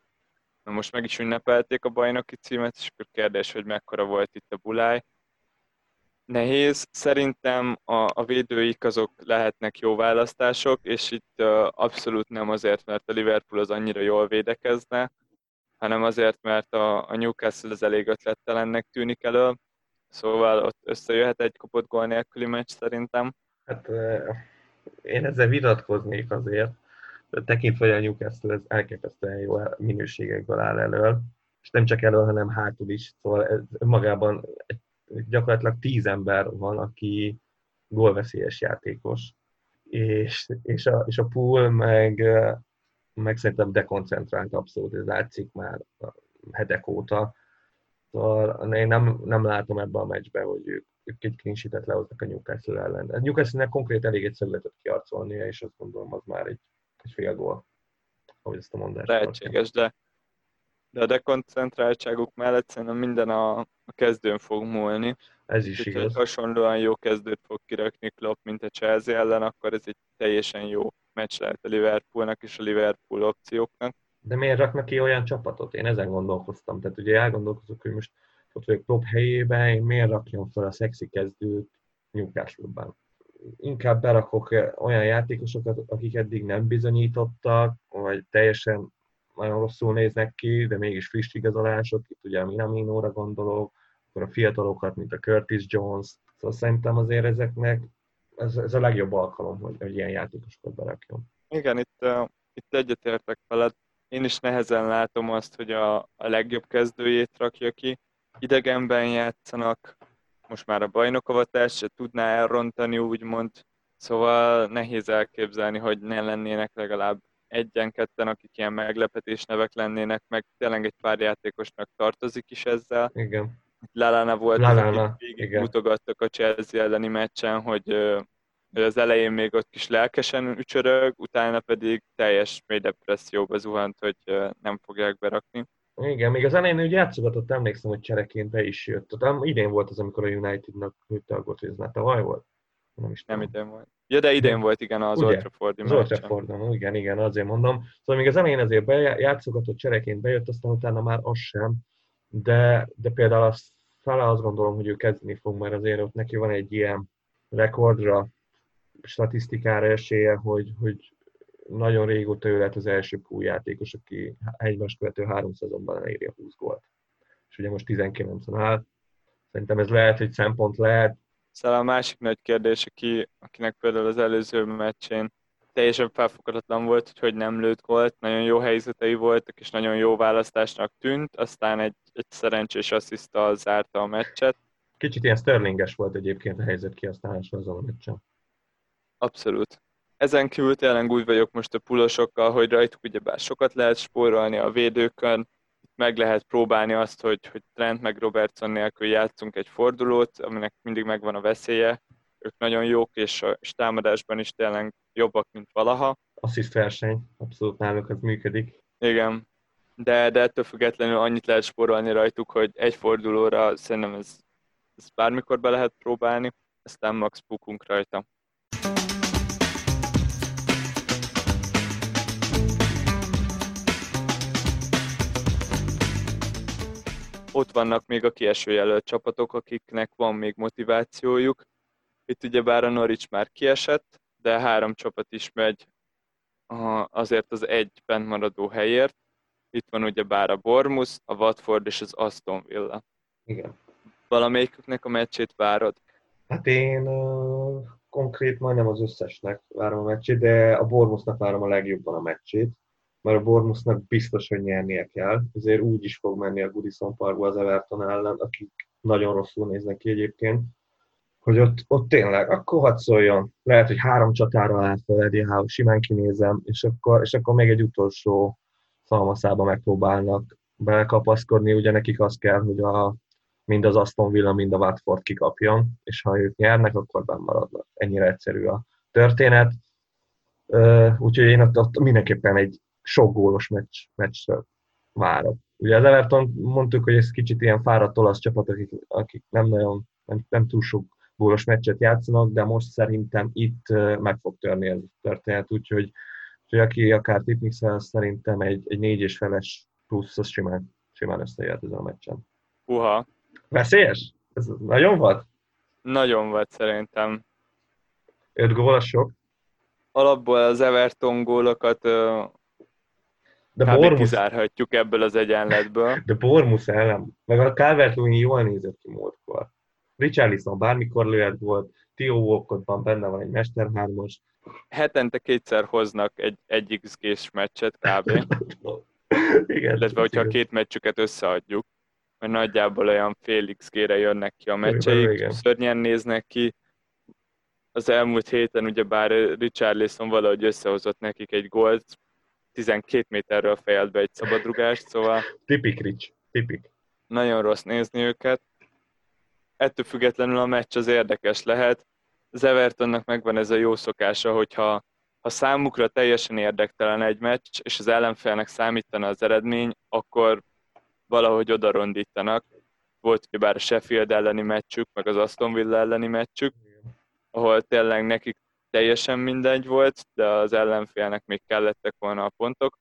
Na most meg is ünnepelték a bajnoki címet, és akkor kérdés, hogy mekkora volt itt a buláj nehéz. Szerintem a, a védőik azok lehetnek jó választások, és itt uh, abszolút nem azért, mert a Liverpool az annyira jól védekezne, hanem azért, mert a, a Newcastle az elég ötlettelennek tűnik elő. Szóval ott összejöhet egy kopott gól nélküli meccs szerintem. Hát én ezzel vitatkoznék azért, tekintve, hogy a Newcastle ez elképesztően jó minőségekből áll elő, és nem csak elő, hanem hátul is, szóval ez magában gyakorlatilag tíz ember van, aki gólveszélyes játékos, és, és, a, és a pool meg, meg szerintem dekoncentrált abszolút, ez látszik már hetek óta. Szóval én nem, nem látom ebben a meccsben, hogy ők, ők egy clean sheet lehoznak a Newcastle ellen. A Newcastle-nek konkrét elég egy szögletet kiarcolnia, és azt gondolom, az már egy, egy fél gól, ahogy ezt a mondást Lehetséges, de de a dekoncentráltságuk mellett szerintem minden a, a kezdőn fog múlni. Ez is Úgyhogy igaz. hasonlóan jó kezdőt fog kirakni Klopp, mint a Chelsea ellen, akkor ez egy teljesen jó meccs lehet a Liverpoolnak és a Liverpool opcióknak. De miért raknak ki olyan csapatot? Én ezen gondolkoztam. Tehát ugye elgondolkozok, hogy most ott vagyok Klopp helyében, én miért rakjam fel a szexi kezdőt Newcastle-ben? Inkább berakok olyan játékosokat, akik eddig nem bizonyítottak, vagy teljesen nagyon rosszul néznek ki, de mégis friss igazolások, itt ugye a Minaminóra gondolok, akkor a fiatalokat, mint a Curtis Jones, szóval szerintem azért ezeknek ez, ez a legjobb alkalom, hogy, hogy ilyen játékosokat berakjon. Igen, itt, uh, itt egyetértek veled. Én is nehezen látom azt, hogy a, a legjobb kezdőjét rakja ki. Idegenben játszanak, most már a bajnokavatás se tudná elrontani, úgymond. Szóval nehéz elképzelni, hogy ne lennének legalább egyen-ketten, akik ilyen meglepetés nevek lennének, meg tényleg egy pár játékosnak tartozik is ezzel. Igen. Lalana volt, Lalana, az, akik mutogattak a Chelsea elleni meccsen, hogy, hogy az elején még ott kis lelkesen ücsörög, utána pedig teljes mély depresszióba zuhant, hogy nem fogják berakni. Igen, még az elején úgy játszogatott, emlékszem, hogy csereként be is jött. Tehát idén volt az, amikor a Unitednak nőtte a hogy ez már tavaly volt? Nem is Nem idén volt. Ja, de idén volt, igen, az Ugye? Old Az Old igen, igen, azért mondom. Szóval még az elején azért bejátszogatott csereként bejött, aztán utána már az sem. De, de például azt Szala azt gondolom, hogy ő kezdeni fog, mert azért ott neki van egy ilyen rekordra, statisztikára esélye, hogy, hogy nagyon régóta ő lett az első pool játékos, aki egymást követő három szezonban eléri a 20 gólt. És ugye most 19 áll. Szerintem ez lehet, hogy szempont lehet, Szóval a másik nagy kérdés, aki, akinek például az előző meccsén teljesen felfoghatatlan volt, hogy hogy nem lőtt gólt, nagyon jó helyzetei voltak, és nagyon jó választásnak tűnt, aztán egy, egy szerencsés asszisztal zárta a meccset. Kicsit ilyen Sterlinges volt egyébként a helyzet kihasználása azon a meccsen. Abszolút. Ezen kívül tényleg úgy vagyok most a pulosokkal, hogy rajtuk ugyebár sokat lehet spórolni a védőkön, meg lehet próbálni azt, hogy, hogy Trent meg Robertson nélkül játszunk egy fordulót, aminek mindig megvan a veszélye. Ők nagyon jók, és, és támadásban is tényleg jobbak, mint valaha. Assist verseny, abszolút náluk ez működik. Igen, de, de ettől függetlenül annyit lehet spórolni rajtuk, hogy egy fordulóra szerintem ez, ez bármikor be lehet próbálni. aztán max pukunk rajta. Ott vannak még a kieső jelölt csapatok, akiknek van még motivációjuk. Itt ugyebár a Norwich már kiesett, de három csapat is megy azért az egy maradó helyért. Itt van ugye bár a Bormus, a Watford és az Aston Villa. Igen. Valamelyiküknek a meccsét várod? Hát én uh, konkrét majdnem az összesnek várom a meccsét, de a Bormusnak várom a legjobban a meccsét, mert a Bormusnak biztos, hogy nyernie kell, ezért úgy is fog menni a Goodison Parkba az Everton ellen, akik nagyon rosszul néznek ki egyébként, hogy ott, ott tényleg, akkor hadd szóljon. Lehet, hogy három csatára állt fel Eddie Howe, simán kinézem, és akkor, és akkor még egy utolsó szalmaszába megpróbálnak bekapaszkodni, ugye nekik az kell, hogy a, mind az Aston Villa, mind a Watford kikapjon, és ha ők nyernek, akkor benn maradnak. Ennyire egyszerű a történet. Úgyhogy én ott, ott mindenképpen egy sok gólos meccs, meccs várok. Ugye az Everton mondtuk, hogy ez kicsit ilyen fáradt olasz csapat, akik, akik nem nagyon, nem, nem túl sok gólos meccset játszanak, de most szerintem itt meg fog törni ez a történet, úgyhogy, úgyhogy aki akár tipmixel, szerintem egy, egy négy és feles plusz, az simán, simán összejött ezen a meccsen. Uha. Veszélyes? Ez nagyon vad? Nagyon vad szerintem. Öt gól sok? Alapból az Everton gólokat de Bormus... kizárhatjuk ebből az egyenletből. De Bormus ellen, meg a calvert jól nézett ki múltkor. Richarlison bármikor lőhet volt, Tio Walcottban benne van egy mesterhármas. Hetente kétszer hoznak egy, egy XG-s meccset kb. igen, Illetve, hogyha a két meccsüket összeadjuk, mert nagyjából olyan fél XG-re jönnek ki a meccseik, szörnyen néznek ki. Az elmúlt héten ugyebár Richarlison valahogy összehozott nekik egy gólt, 12 méterről fejelt be egy szabadrugást, szóval... Tipik Rich, tipik. Nagyon rossz nézni őket ettől függetlenül a meccs az érdekes lehet. Az Evertonnak megvan ez a jó szokása, hogyha ha számukra teljesen érdektelen egy meccs, és az ellenfélnek számítana az eredmény, akkor valahogy oda rondítanak. Volt bár a Sheffield elleni meccsük, meg az Aston Villa elleni meccsük, ahol tényleg nekik teljesen mindegy volt, de az ellenfélnek még kellettek volna a pontok.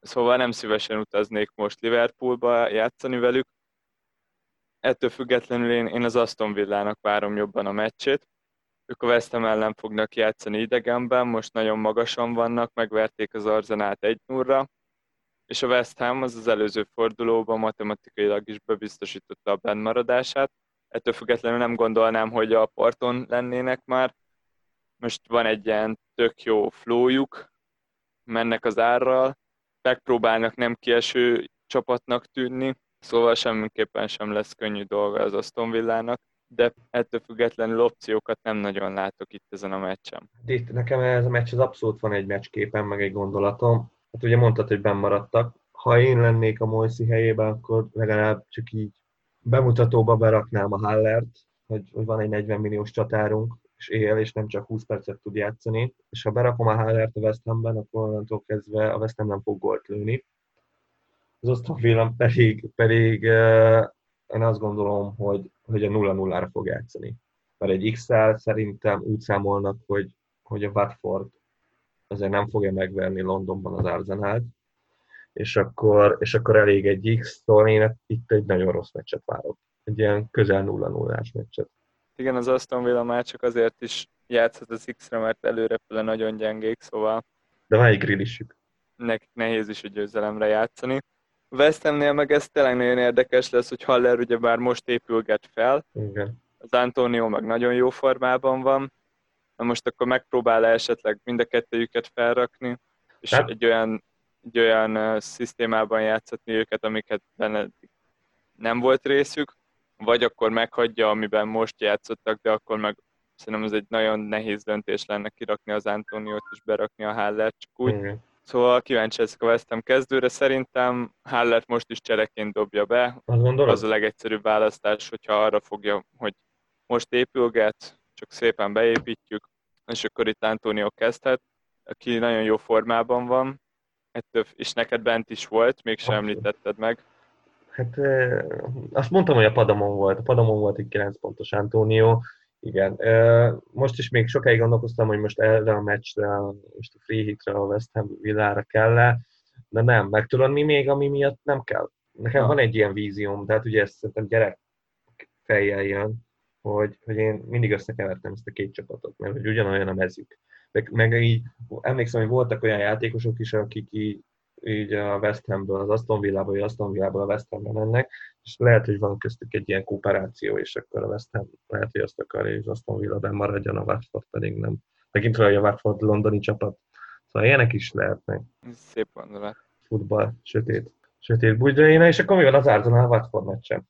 Szóval nem szívesen utaznék most Liverpoolba játszani velük, ettől függetlenül én, én az Aston Villának várom jobban a meccsét. Ők a West Ham ellen fognak játszani idegenben, most nagyon magasan vannak, megverték az Arzenát egy 0 és a West Ham az az előző fordulóban matematikailag is bebiztosította a bennmaradását. Ettől függetlenül nem gondolnám, hogy a parton lennének már. Most van egy ilyen tök jó flójuk, mennek az árral, megpróbálnak nem kieső csapatnak tűnni, Szóval semmiképpen sem lesz könnyű dolga az Aston Villának, de ettől függetlenül opciókat nem nagyon látok itt ezen a meccsen. Itt nekem ez a meccs az abszolút van egy meccsképen, meg egy gondolatom. Hát ugye mondtad, hogy bennmaradtak. Ha én lennék a Moiszi helyében, akkor legalább csak így bemutatóba beraknám a Hallert, hogy, hogy van egy 40 milliós csatárunk, és él, és nem csak 20 percet tud játszani. És ha berakom a Hallert a West Hamben, akkor onnantól kezdve a West Ham nem fog gólt lőni az Aston Villa pedig, pedig én azt gondolom, hogy, hogy a 0-0-ra fog játszani. Mert egy x szerintem úgy számolnak, hogy, hogy a Watford azért nem fogja megverni Londonban az Arsenal-t, és akkor, és akkor elég egy X, szóval én itt egy nagyon rossz meccset várok. Egy ilyen közel 0-0-ás meccset. Igen, az Aston Villa már csak azért is játszhat az X-re, mert előrefele nagyon gyengék, szóval... De van egy grillissük. Nekik nehéz is a győzelemre játszani. West Hamnél meg ez tényleg nagyon érdekes lesz, hogy Haller ugye bár most épülget fel. Igen. Az Antonio meg nagyon jó formában van. Na most akkor megpróbál esetleg mind a kettőjüket felrakni, és hát. egy olyan, egy olyan uh, szisztémában játszatni őket, amiket benne nem volt részük, vagy akkor meghagyja, amiben most játszottak, de akkor meg szerintem ez egy nagyon nehéz döntés lenne kirakni az Antoniót és berakni a Hallert, csak úgy. Igen Szóval kíváncsi ezek a West Ham kezdőre. Szerintem Hallert most is csereként dobja be. Az a legegyszerűbb választás, hogyha arra fogja, hogy most épülget, csak szépen beépítjük, és akkor itt Antonio kezdhet, aki nagyon jó formában van, ettől, és neked bent is volt, mégsem említetted meg. Hát azt mondtam, hogy a Padamon volt. A Padamon volt egy 9 pontos Antonio. Igen. Most is még sokáig gondolkoztam, hogy most erre a meccsre, most a free hitre, a West Ham villára kell -e, de nem. Meg tudod mi még, ami miatt nem kell? Nekem ha. van egy ilyen vízióm, tehát ugye ezt szerintem gyerek fejjel jön, hogy, hogy én mindig összekevertem ezt a két csapatot, mert hogy ugyanolyan a mezük. Meg, meg így emlékszem, hogy voltak olyan játékosok is, akik így, így a West Hamből, az Aston Villából, vagy Aston Villából a West Hambe mennek, és lehet, hogy van köztük egy ilyen kooperáció, és akkor a West Ham lehet, hogy azt akarja, az Aston Villa maradjon, a Watford pedig nem. Megint hogy a Watford londoni csapat. Szóval ilyenek is lehetnek. Szép gondolat. Futball, sötét, sötét bugyaina, és akkor mi van az Arsenal Watford meccsen?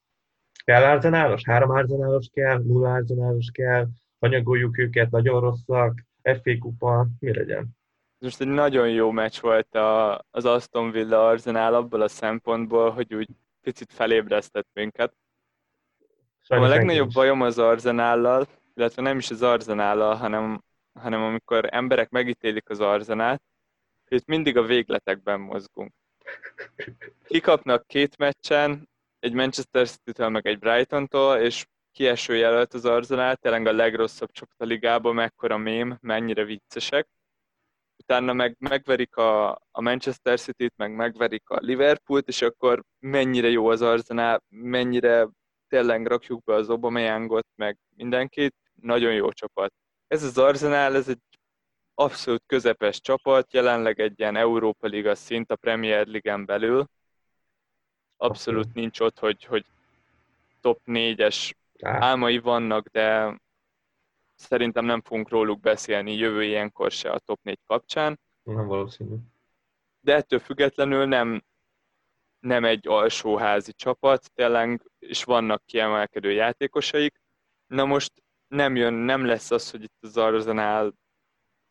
Kell Arsenalos? Három Arsenalos kell? Nulla Arsenalos kell? Anyagoljuk őket, nagyon rosszak, FA kupa, mi legyen? Most egy nagyon jó meccs volt a, az Aston Villa Arsenal abból a szempontból, hogy úgy picit felébresztett minket. Sajnos a legnagyobb bajom az Arzenállal, illetve nem is az Arzenállal, hanem, hanem amikor emberek megítélik az Arzenát, itt mindig a végletekben mozgunk. Kikapnak két meccsen, egy Manchester City-től, meg egy Brighton-tól, és kieső jelölt az Arzenál, tényleg a legrosszabb csapat a ligában, mekkora mém, mennyire viccesek utána meg megverik a, a Manchester City-t, meg megverik a Liverpoolt, és akkor mennyire jó az Arsenal, mennyire tényleg rakjuk be az Aubameyangot, meg mindenkit, nagyon jó csapat. Ez az Arsenal, ez egy abszolút közepes csapat, jelenleg egy ilyen Európa Liga szint a Premier Ligen belül. Abszolút nincs ott, hogy, hogy top 4-es álmai vannak, de Szerintem nem fogunk róluk beszélni jövő ilyenkor se a top 4 kapcsán. Nem valószínű. De ettől függetlenül nem, nem egy alsóházi csapat, tényleg, és vannak kiemelkedő játékosaik. Na most nem jön, nem lesz az, hogy itt az Arsenal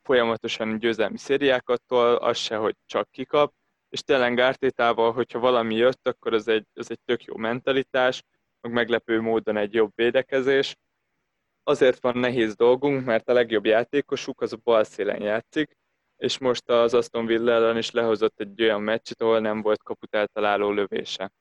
folyamatosan győzelmi szériákat tol, az se, hogy csak kikap, és tényleg Ártétával, hogyha valami jött, akkor az egy, az egy tök jó mentalitás, meg meglepő módon egy jobb védekezés, azért van nehéz dolgunk, mert a legjobb játékosuk az a bal szélen játszik, és most az Aston Villa ellen is lehozott egy olyan meccset, ahol nem volt kaput eltaláló lövése.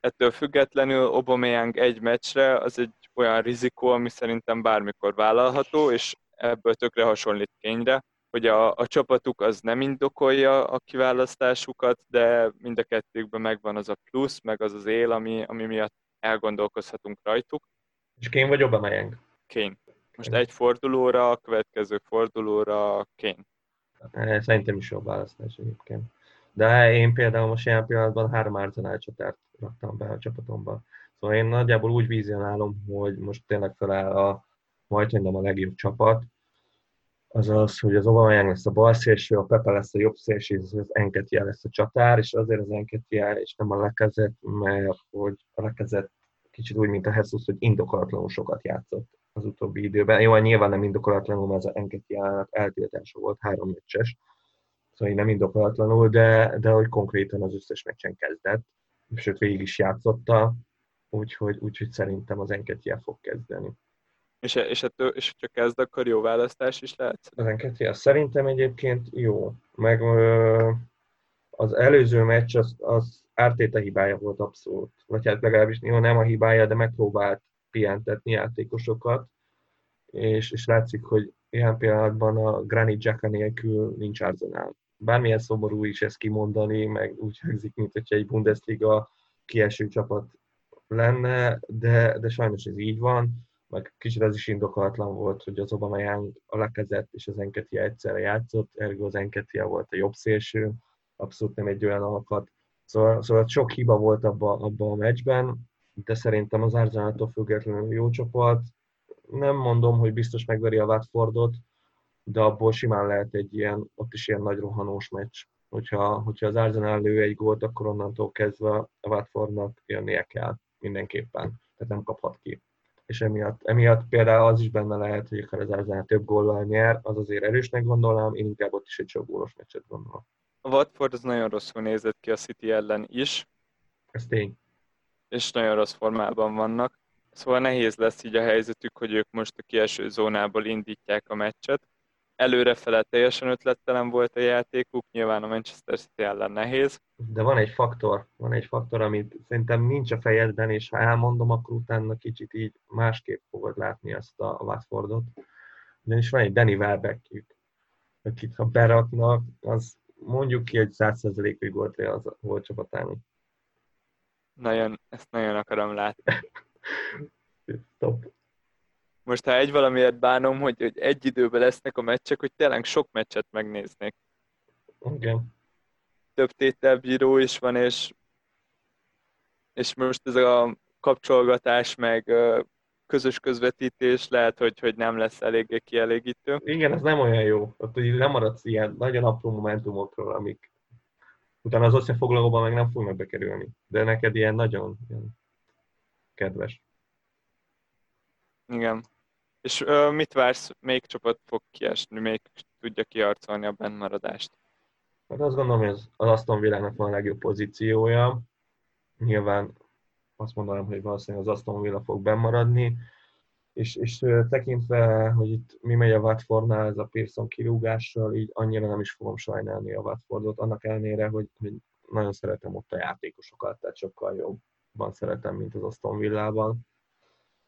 Ettől függetlenül Aubameyang egy meccsre az egy olyan rizikó, ami szerintem bármikor vállalható, és ebből tökre hasonlít kényre, hogy a, a csapatuk az nem indokolja a kiválasztásukat, de mind a kettőkben megvan az a plusz, meg az az él, ami, ami miatt elgondolkozhatunk rajtuk. És Kén vagy Aubameyang? Kane. Most egy fordulóra, a következő fordulóra Kane. Eh, szerintem is jobb választás egyébként. De én például most ilyen pillanatban három Arsenal csatárt raktam be a csapatomba. Szóval én nagyjából úgy vizionálom, hogy most tényleg feláll a majdnem nem a legjobb csapat, az az, hogy az Aubameyang lesz a bal szélső, a Pepe lesz a jobb szélső, és az Enketia lesz a csatár, és azért az Enketia, és nem a lekezet, mert hogy a lekezet kicsit úgy, mint a Jesus, hogy indokolatlanul sokat játszott az utóbbi időben. Jó, nyilván nem indokolatlanul, mert az Enketiának eltiltása volt három meccses, szóval nem indokolatlanul, de, de hogy konkrétan az összes meccsen kezdett, sőt végig is játszotta, úgyhogy, úgyhogy szerintem az Enketia fog kezdeni. És, és, ettől, és hogyha kezd, akkor jó választás is lehet? Az Enketia szerintem egyébként jó. Meg az előző meccs az, az Ártéta hibája volt abszolút. Vagy hát legalábbis jó, nem a hibája, de megpróbált pihentetni játékosokat, és, és látszik, hogy ilyen pillanatban a Granit Xhaka nélkül nincs Arsenal. Bármilyen szomorú is ezt kimondani, meg úgy hangzik, mint hogyha egy Bundesliga kieső csapat lenne, de, de sajnos ez így van, meg kicsit az is indokolatlan volt, hogy az Aubameyang a lekezett és az Enketia egyszerre játszott, ergo az Enketia volt a jobb szélső, abszolút nem egy olyan alkat. Szóval, szóval sok hiba volt abban abba a meccsben, de szerintem az Arsenal-tól függetlenül jó csapat. Nem mondom, hogy biztos megveri a Watfordot, de abból simán lehet egy ilyen, ott is ilyen nagy rohanós meccs. Hogyha, hogyha az Arsenal lő egy gólt, akkor onnantól kezdve a Watfordnak jönnie kell mindenképpen. Tehát nem kaphat ki. És emiatt, emiatt például az is benne lehet, hogy akár az Arsenal több góllal nyer, az azért erősnek gondolnám, én inkább ott is egy sok gólos meccset gondolom. A Watford az nagyon rosszul nézett ki a City ellen is. Ez tény és nagyon rossz formában vannak. Szóval nehéz lesz így a helyzetük, hogy ők most a kieső zónából indítják a meccset. előrefele teljesen ötlettelen volt a játékuk, nyilván a Manchester City ellen nehéz. De van egy faktor, van egy faktor, amit szerintem nincs a fejedben, és ha elmondom, akkor utána kicsit így másképp fogod látni ezt a Watfordot. Ugyanis van egy Danny Welbeckjük, akit ha beraknak, az mondjuk ki, hogy 100%-ig volt az volt csapatának. Nagyon, ezt nagyon akarom látni. Stop. Most ha egy valamiért bánom, hogy, hogy egy időben lesznek a meccsek, hogy tényleg sok meccset megnéznék. Igen. Több tételbíró is van, és, és most ez a kapcsolgatás, meg közös közvetítés lehet, hogy, hogy nem lesz eléggé kielégítő. Igen, ez nem olyan jó. Ott hogy nem maradsz ilyen nagyon apró momentumokról, amik utána az összefoglalóban meg nem fognak bekerülni. De neked ilyen nagyon ilyen kedves. Igen. És ö, mit vársz, melyik csapat fog kiesni, még tudja kiarcolni a bennmaradást? Hát azt gondolom, hogy az, az Aston Villa-nak van a legjobb pozíciója. Nyilván azt mondanám, hogy valószínűleg az Aston Villa fog bennmaradni. És, és tekintve, hogy itt mi megy a Watfordnál, ez a Pearson kirúgással, így annyira nem is fogom sajnálni a Watfordot, annak ellenére, hogy, hogy nagyon szeretem ott a játékosokat, tehát sokkal jobban szeretem, mint az Aston Villában.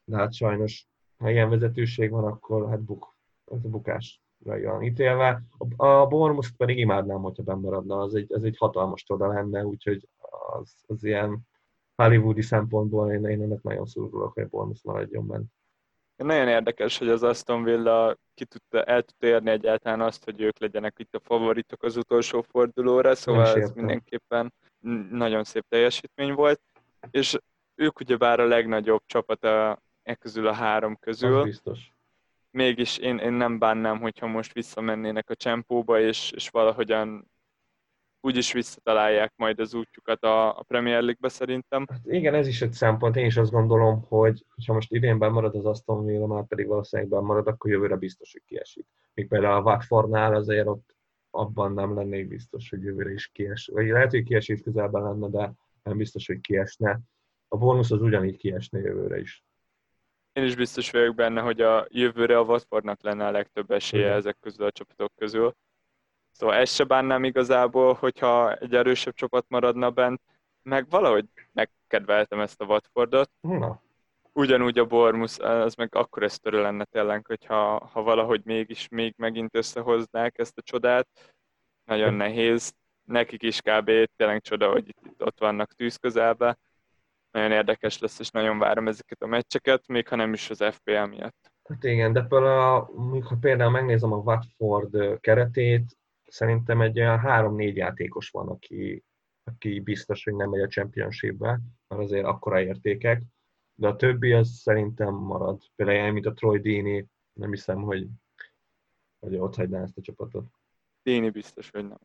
De hát sajnos ha ilyen vezetőség van, akkor hát buk, ez a bukás van ítélve. A, a Bournemouth pedig imádnám, hogyha bemaradna, az egy, az egy hatalmas csoda lenne, úgyhogy az, az ilyen hollywoodi szempontból én, én ennek nagyon szurkolok, hogy a Bournemouth maradjon benne. Nagyon érdekes, hogy az Aston Villa ki tudta, el tudta érni egyáltalán azt, hogy ők legyenek itt a favoritok az utolsó fordulóra, szóval ez mindenképpen nagyon szép teljesítmény volt, és ők ugyebár a legnagyobb csapat a, e közül a három közül. Az biztos. Mégis én, én nem bánnám, hogyha most visszamennének a csempóba, és, és valahogyan úgyis visszatalálják majd az útjukat a, a Premier League-be szerintem. Hát igen, ez is egy szempont. Én is azt gondolom, hogy ha most idén marad az Aston Villa, már pedig valószínűleg marad, akkor jövőre biztos, hogy kiesik. Még például a Watfordnál azért ott abban nem lennék biztos, hogy jövőre is kies. Vagy lehet, hogy kiesés közelben lenne, de nem biztos, hogy kiesne. A Bournemouth az ugyanígy kiesne jövőre is én is biztos vagyok benne, hogy a jövőre a Watfordnak lenne a legtöbb esélye Igen. ezek közül a csapatok közül. Szóval ezt se bánnám igazából, hogyha egy erősebb csapat maradna bent, meg valahogy megkedveltem ezt a Watfordot. Na. Ugyanúgy a Bormus, az meg akkor ez törő lenne tényleg, hogyha ha valahogy mégis még megint összehoznák ezt a csodát. Nagyon nehéz. Nekik is kb. tényleg csoda, hogy itt, itt ott vannak tűz közelbe nagyon érdekes lesz, és nagyon várom ezeket a meccseket, még ha nem is az FPL miatt. Hát igen, de például, ha például megnézem a Watford keretét, szerintem egy olyan három-négy játékos van, aki, aki biztos, hogy nem megy a championshipbe, mert azért akkora értékek, de a többi az szerintem marad. Például mint a Troy Dini, nem hiszem, hogy, hogy ott hagyná ezt a csapatot. Dini biztos, hogy nem.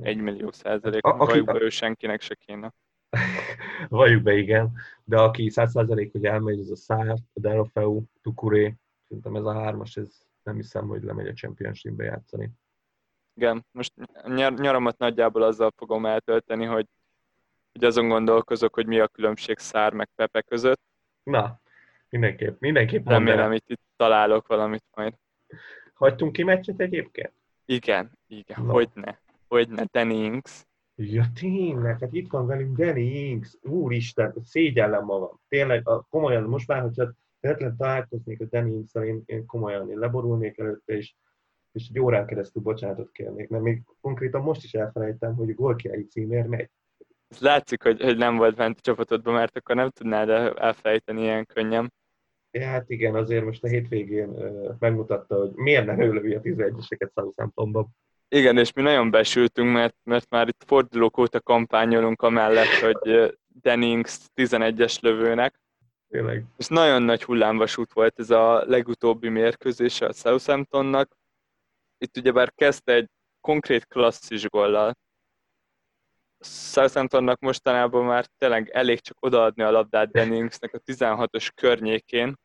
Egy millió százalék, a, aki, ő senkinek se kéne. Valljuk be, igen. De aki 100% hogy elmegy, az a Szár, a Derofeu, Tukuré, szerintem ez a hármas, ez nem hiszem, hogy lemegy a Championship-be játszani. Igen, most nyar- nyaramat nagyjából azzal fogom eltölteni, hogy, hogy azon gondolkozok, hogy mi a különbség Szár meg Pepe között. Na, mindenképp, mindenképp Remélem, itt, itt találok valamit majd. Hagytunk ki meccset egyébként? Igen, igen, no. hogyne. Hogyne, Danny Inks. Ja, tényleg, hát itt van velünk Danny Inks, úristen, szégyellem magam. Tényleg, komolyan, most már, hogyha véletlenül találkoznék a Danny inks én, én komolyan, én leborulnék előtte, és, és egy órán keresztül bocsánatot kérnék, mert még konkrétan most is elfelejtem, hogy a gólkirályi címér megy. Ez látszik, hogy, hogy nem volt bent a csapatodban, mert akkor nem tudnád elfelejteni ilyen könnyen. Ja, hát igen, azért most a hétvégén uh, megmutatta, hogy miért nem ő a 11-eseket Southamptonban. Igen, és mi nagyon besültünk, mert, mert már itt fordulók óta kampányolunk amellett, hogy Dennings 11-es lövőnek. Tényleg. És nagyon nagy hullámvasút volt ez a legutóbbi mérkőzése a Southamptonnak. Itt ugyebár kezdte egy konkrét klasszis gollal. Southamptonnak mostanában már tényleg elég csak odaadni a labdát Denningsnek a 16-os környékén.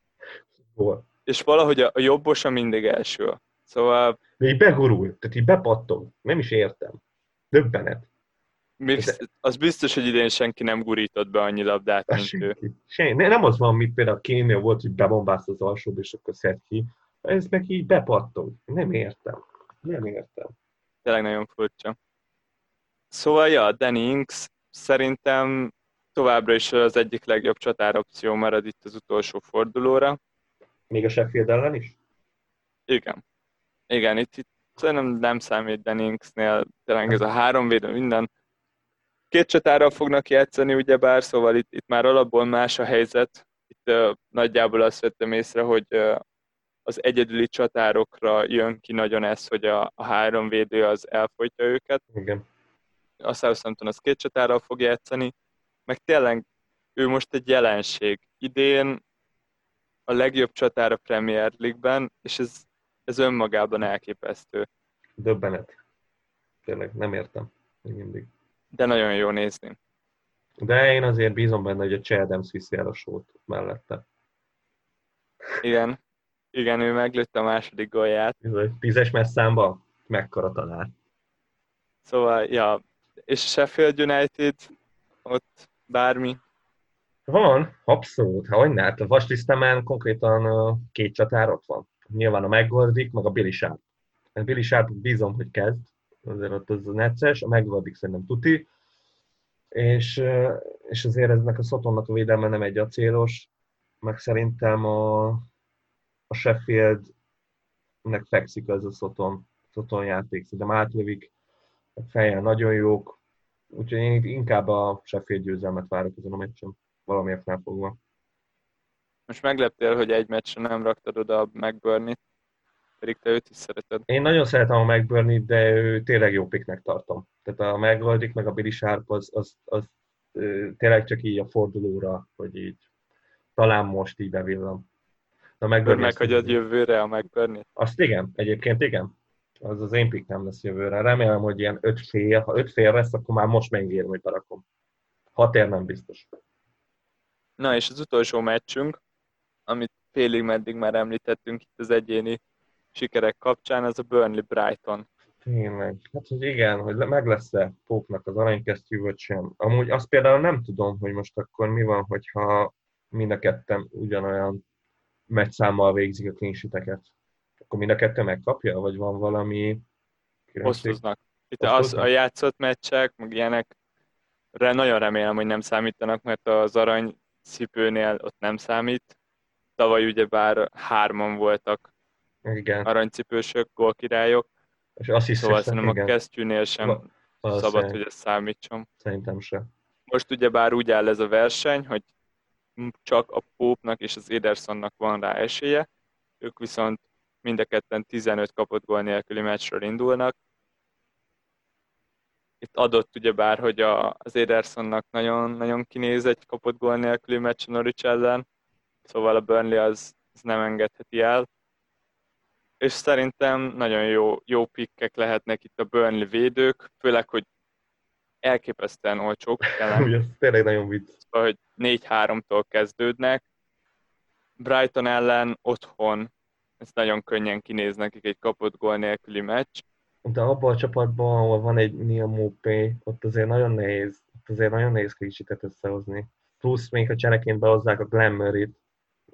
Hol? És valahogy a, jobbosa mindig első. Szóval... Így begurul, tehát így bepattog. Nem is értem. Döbbenet. Még az biztos, hogy idén senki nem gurított be annyi labdát, mint senki. ő. Senki. Nem az van, mint például a Kénél volt, hogy bebombázt az alsóbb, és akkor szed ki. Ez meg így bepattog. Nem értem. Nem értem. Tényleg nagyon furcsa. Szóval, ja, Danny Inks szerintem továbbra is az egyik legjobb csatáropció marad itt az utolsó fordulóra. Még a Sheffield ellen is? Igen. Igen, itt, itt szerintem nem számít Denningsnél, tényleg ez a három védő minden. Két csatárral fognak játszani, ugyebár, szóval itt, itt már alapból más a helyzet. Itt uh, nagyjából azt vettem észre, hogy uh, az egyedüli csatárokra jön ki nagyon ez, hogy a, a három védő az elfolytja őket. Igen. A Southampton az két csatárral fog játszani, meg tényleg ő most egy jelenség. Idén a legjobb csatár a Premier League-ben, és ez, ez önmagában elképesztő. Döbbenet. Tényleg, nem értem. Még mindig. De nagyon jó nézni. De én azért bízom benne, hogy a Chad Adams viszi el a sót mellette. Igen, igen, ő meglőtte a második gólját. Tízes messzámba mekkora talál. Szóval, ja, és Sheffield United, ott bármi? Van, abszolút. Ha hogy hát a vaslisztemen konkrétan két csatár ott van. Nyilván a McGoldik, meg a Billy Sharp. A hát Billy Sharp bízom, hogy kezd, azért ott az necces, a McGoldik szerintem tuti, és, és azért eznek a Szotonnak a védelme nem egy acélos, meg szerintem a, a Sheffieldnek fekszik ez a Szoton, Szoton játék, szerintem átlövik, fejjel nagyon jók, úgyhogy én itt inkább a Sheffield győzelmet várok ezen a meccsen, valamiért felfogva. Most megleptél, hogy egy meccsre nem raktad oda a McBurney-t, pedig te őt is szereted. Én nagyon szeretem a McBurney, de ő tényleg jó piknek tartom. Tehát a McGoldik, meg a Billy Sharp az, az, az, az tényleg csak így a fordulóra, hogy így talán most így bevillam. A McBurney meghagyod jövőre a McBurney? Azt igen, egyébként igen. Az az én pick nem lesz jövőre. Remélem, hogy ilyen öt fél, ha öt fél lesz, akkor már most megírom, hogy berakom. Hat ér nem biztos. Na és az utolsó meccsünk, amit félig meddig már említettünk itt az egyéni sikerek kapcsán, az a Burnley Brighton. Tényleg. Hát, hogy igen, hogy meg lesz-e Póknak az aranykesztyű, vagy sem. Amúgy azt például nem tudom, hogy most akkor mi van, hogyha mind a ketten ugyanolyan meccszámmal végzik a kénysíteket. Akkor mind a kettő megkapja, vagy van valami... Osztoznak. Itt az, a játszott meccsek, meg ilyenek, nagyon remélem, hogy nem számítanak, mert az arany cipőnél ott nem számít. Tavaly ugye bár hárman voltak igen. aranycipősök, gólkirályok. És azt hiszem, szóval szerintem a kesztyűnél sem szabad, hogy ez számítson. Szerintem se. Most ugye bár úgy áll ez a verseny, hogy csak a Pópnak és az Edersonnak van rá esélye, ők viszont mind a ketten 15 kapott gól nélküli meccsről indulnak. Itt adott ugye bár, hogy a, az Edersonnak nagyon, nagyon kinéz egy kapott gól nélküli meccs Norwich ellen, szóval a Burnley az, az nem engedheti el. És szerintem nagyon jó, jó pikkek lehetnek itt a Burnley védők, főleg, hogy elképesztően olcsók. Ugye, tényleg nagyon vicc. Szóval, hogy 4-3-tól kezdődnek. Brighton ellen otthon, ez nagyon könnyen kinéz nekik egy kapott gól nélküli meccs. De abban a csapatban, ahol van egy Neil Mopé, ott azért nagyon nehéz, ott azért nagyon nehéz kicsiket összehozni. Plusz még a csereként behozzák a Glamour-it,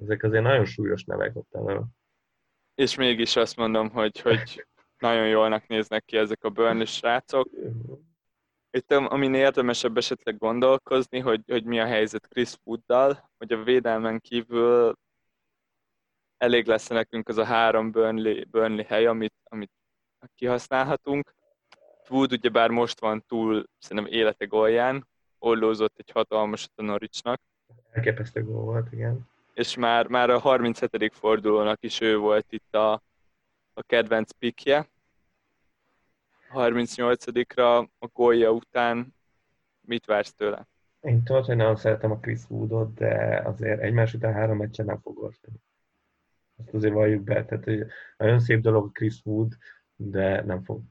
ezek azért nagyon súlyos nevek ott elő. És mégis azt mondom, hogy, hogy nagyon jólnak néznek ki ezek a Burnley srácok. Itt amin érdemesebb esetleg gondolkozni, hogy, hogy mi a helyzet Chris Wooddal, hogy a védelmen kívül elég lesz nekünk az a három Burnley, Burnley hely, amit, amit kihasználhatunk. Wood ugyebár most van túl, szerintem élete gólján, ollózott egy hatalmasat a Norwichnak. Elképesztő gól volt, igen. És már, már a 37. fordulónak is ő volt itt a, a kedvenc pikje. 38-ra a gólja után mit vársz tőle? Én nagyon szeretem a Chris Woodot, de azért egymás után három meccsen nem fog góltani. Azt azért valljuk be, tehát hogy nagyon szép dolog a Chris Wood, de nem fog.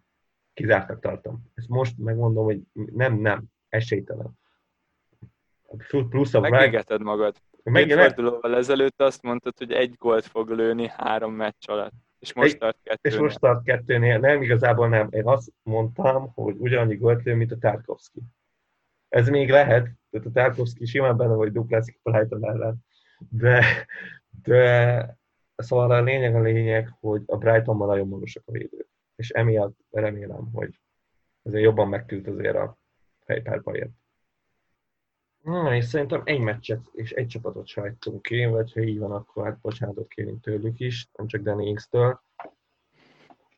Kizártak tartom. Ezt most megmondom, hogy nem, nem, esélytelen. Plusz a Megégeted magad. Meg, Két fordulóval ezelőtt azt mondtad, hogy egy gólt fog lőni három meccs alatt. És most tart kettőnél. És most tart kettőnél. Nem, igazából nem. Én azt mondtam, hogy ugyanannyi gólt mint a Tarkovsky. Ez még lehet, tehát a Tarkovsky simán benne vagy duplászik a Brighton ellen. De, de szóval a lényeg a lényeg, hogy a Brightonban nagyon magasak a védők. és emiatt remélem, hogy azért jobban megküld azért a fejpárbajért. Na, és szerintem egy meccset és egy csapatot sajtunk ki, vagy ha így van, akkor hát bocsánatot kérünk tőlük is, nem csak Danny Ings-től.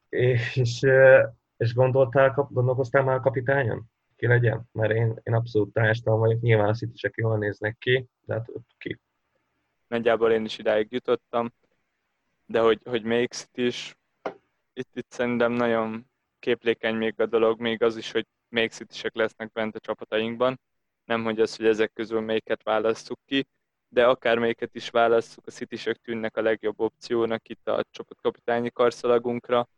És, és gondoltál, gondolkoztál már a kapitányon? Ki legyen? Mert én, én abszolút társtam vagyok, nyilván a city jól néznek ki, de hát ki. Nagyjából én is idáig jutottam, de hogy, hogy még is, itt, itt szerintem nagyon képlékeny még a dolog, még az is, hogy még city lesznek bent a csapatainkban nem hogy az, hogy ezek közül melyiket választjuk ki, de akár melyiket is választjuk, a city tűnnek a legjobb opciónak itt a csapatkapitányi karszalagunkra.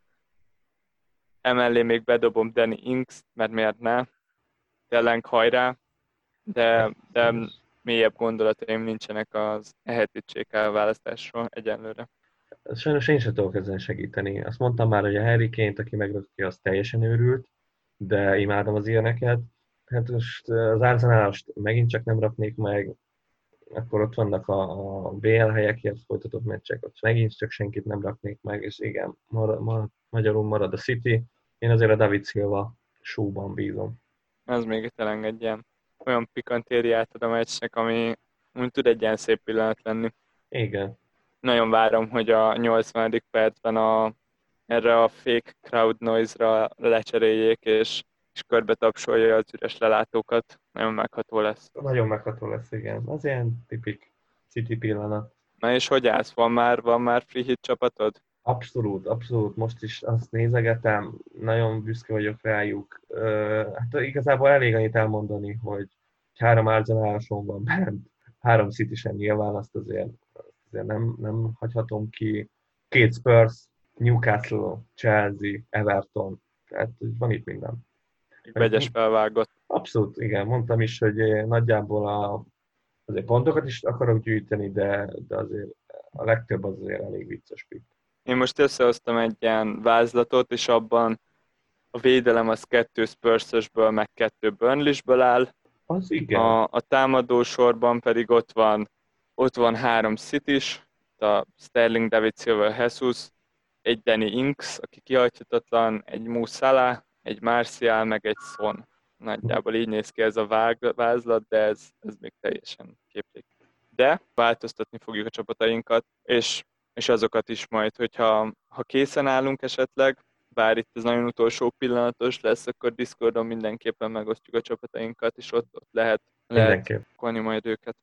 Emellé még bedobom Danny Inks, mert miért ne? Tényleg hajrá, de, de mélyebb gondolataim nincsenek az ehetítség elválasztásról egyenlőre. Sajnos én sem tudok ezen segíteni. Azt mondtam már, hogy a Harry Kane-t, aki megrakja, az teljesen őrült, de imádom az ilyeneket. Hát most az Arsenalást megint csak nem raknék meg, akkor ott vannak a, a BL helyekért folytatott meccsek, ott megint csak senkit nem raknék meg, és igen, mar, mar, magyarul marad a City. Én azért a David Silva súban bízom. Ez még itt elengedjen. Olyan pikantériát ad a meccsnek, ami úgy tud egy ilyen szép pillanat lenni. Igen. Nagyon várom, hogy a 80. percben a, erre a fake crowd noise-ra lecseréljék, és és körbe tapsolja az üres lelátókat. Nagyon megható lesz. Nagyon megható lesz, igen. Az ilyen tipik City pillanat. Na és hogy állsz? Van már, van már free hit csapatod? Abszolút, abszolút. Most is azt nézegetem, nagyon büszke vagyok rájuk. Hát igazából elég annyit elmondani, hogy három Arsenaláson van bent, három city sem nyilván, azt azért, azért nem, nem hagyhatom ki. Két Spurs, Newcastle, Chelsea, Everton, tehát van itt minden. Vegyes felvágott. Abszolút, igen. Mondtam is, hogy nagyjából a, azért pontokat is akarok gyűjteni, de, de azért a legtöbb az azért elég vicces pick. Én most összehoztam egy ilyen vázlatot, és abban a védelem az kettő Spursösből, meg kettő Burnlisből áll. Az igen. A, a támadó sorban pedig ott van, ott van három city a Sterling, David Silva, Jesus, egy Danny Inks, aki kihagyhatatlan, egy Musala, egy Martial, meg egy Son. Nagyjából így néz ki ez a vág, vázlat, de ez, ez még teljesen képlék. De változtatni fogjuk a csapatainkat, és, és azokat is majd, hogyha ha készen állunk esetleg, bár itt ez nagyon utolsó pillanatos lesz, akkor Discordon mindenképpen megosztjuk a csapatainkat, és ott, ott lehet, lehet majd őket.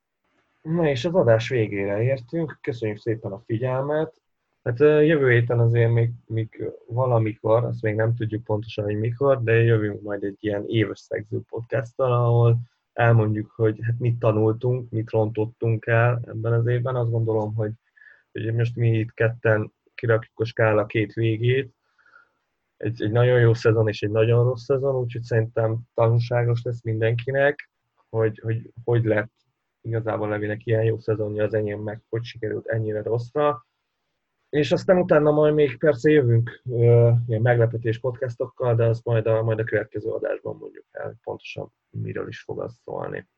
Na és az adás végére értünk. Köszönjük szépen a figyelmet. Hát jövő héten azért még, még valamikor, azt még nem tudjuk pontosan, hogy mikor, de jövünk majd egy ilyen évösszegző podcasttal, ahol elmondjuk, hogy hát mit tanultunk, mit rontottunk el ebben az évben. Azt gondolom, hogy, hogy most mi itt ketten kirakjuk a skála két végét, egy, egy nagyon jó szezon és egy nagyon rossz szezon, úgyhogy szerintem tanulságos lesz mindenkinek, hogy hogy, hogy lett igazából Levinek ilyen jó szezonja, az enyém meg hogy sikerült ennyire rosszra és aztán utána majd még persze jövünk ilyen meglepetés podcastokkal, de azt majd a, majd a következő adásban mondjuk el, pontosan miről is fog az szólni.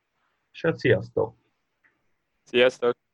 És hát sziasztok! Sziasztok!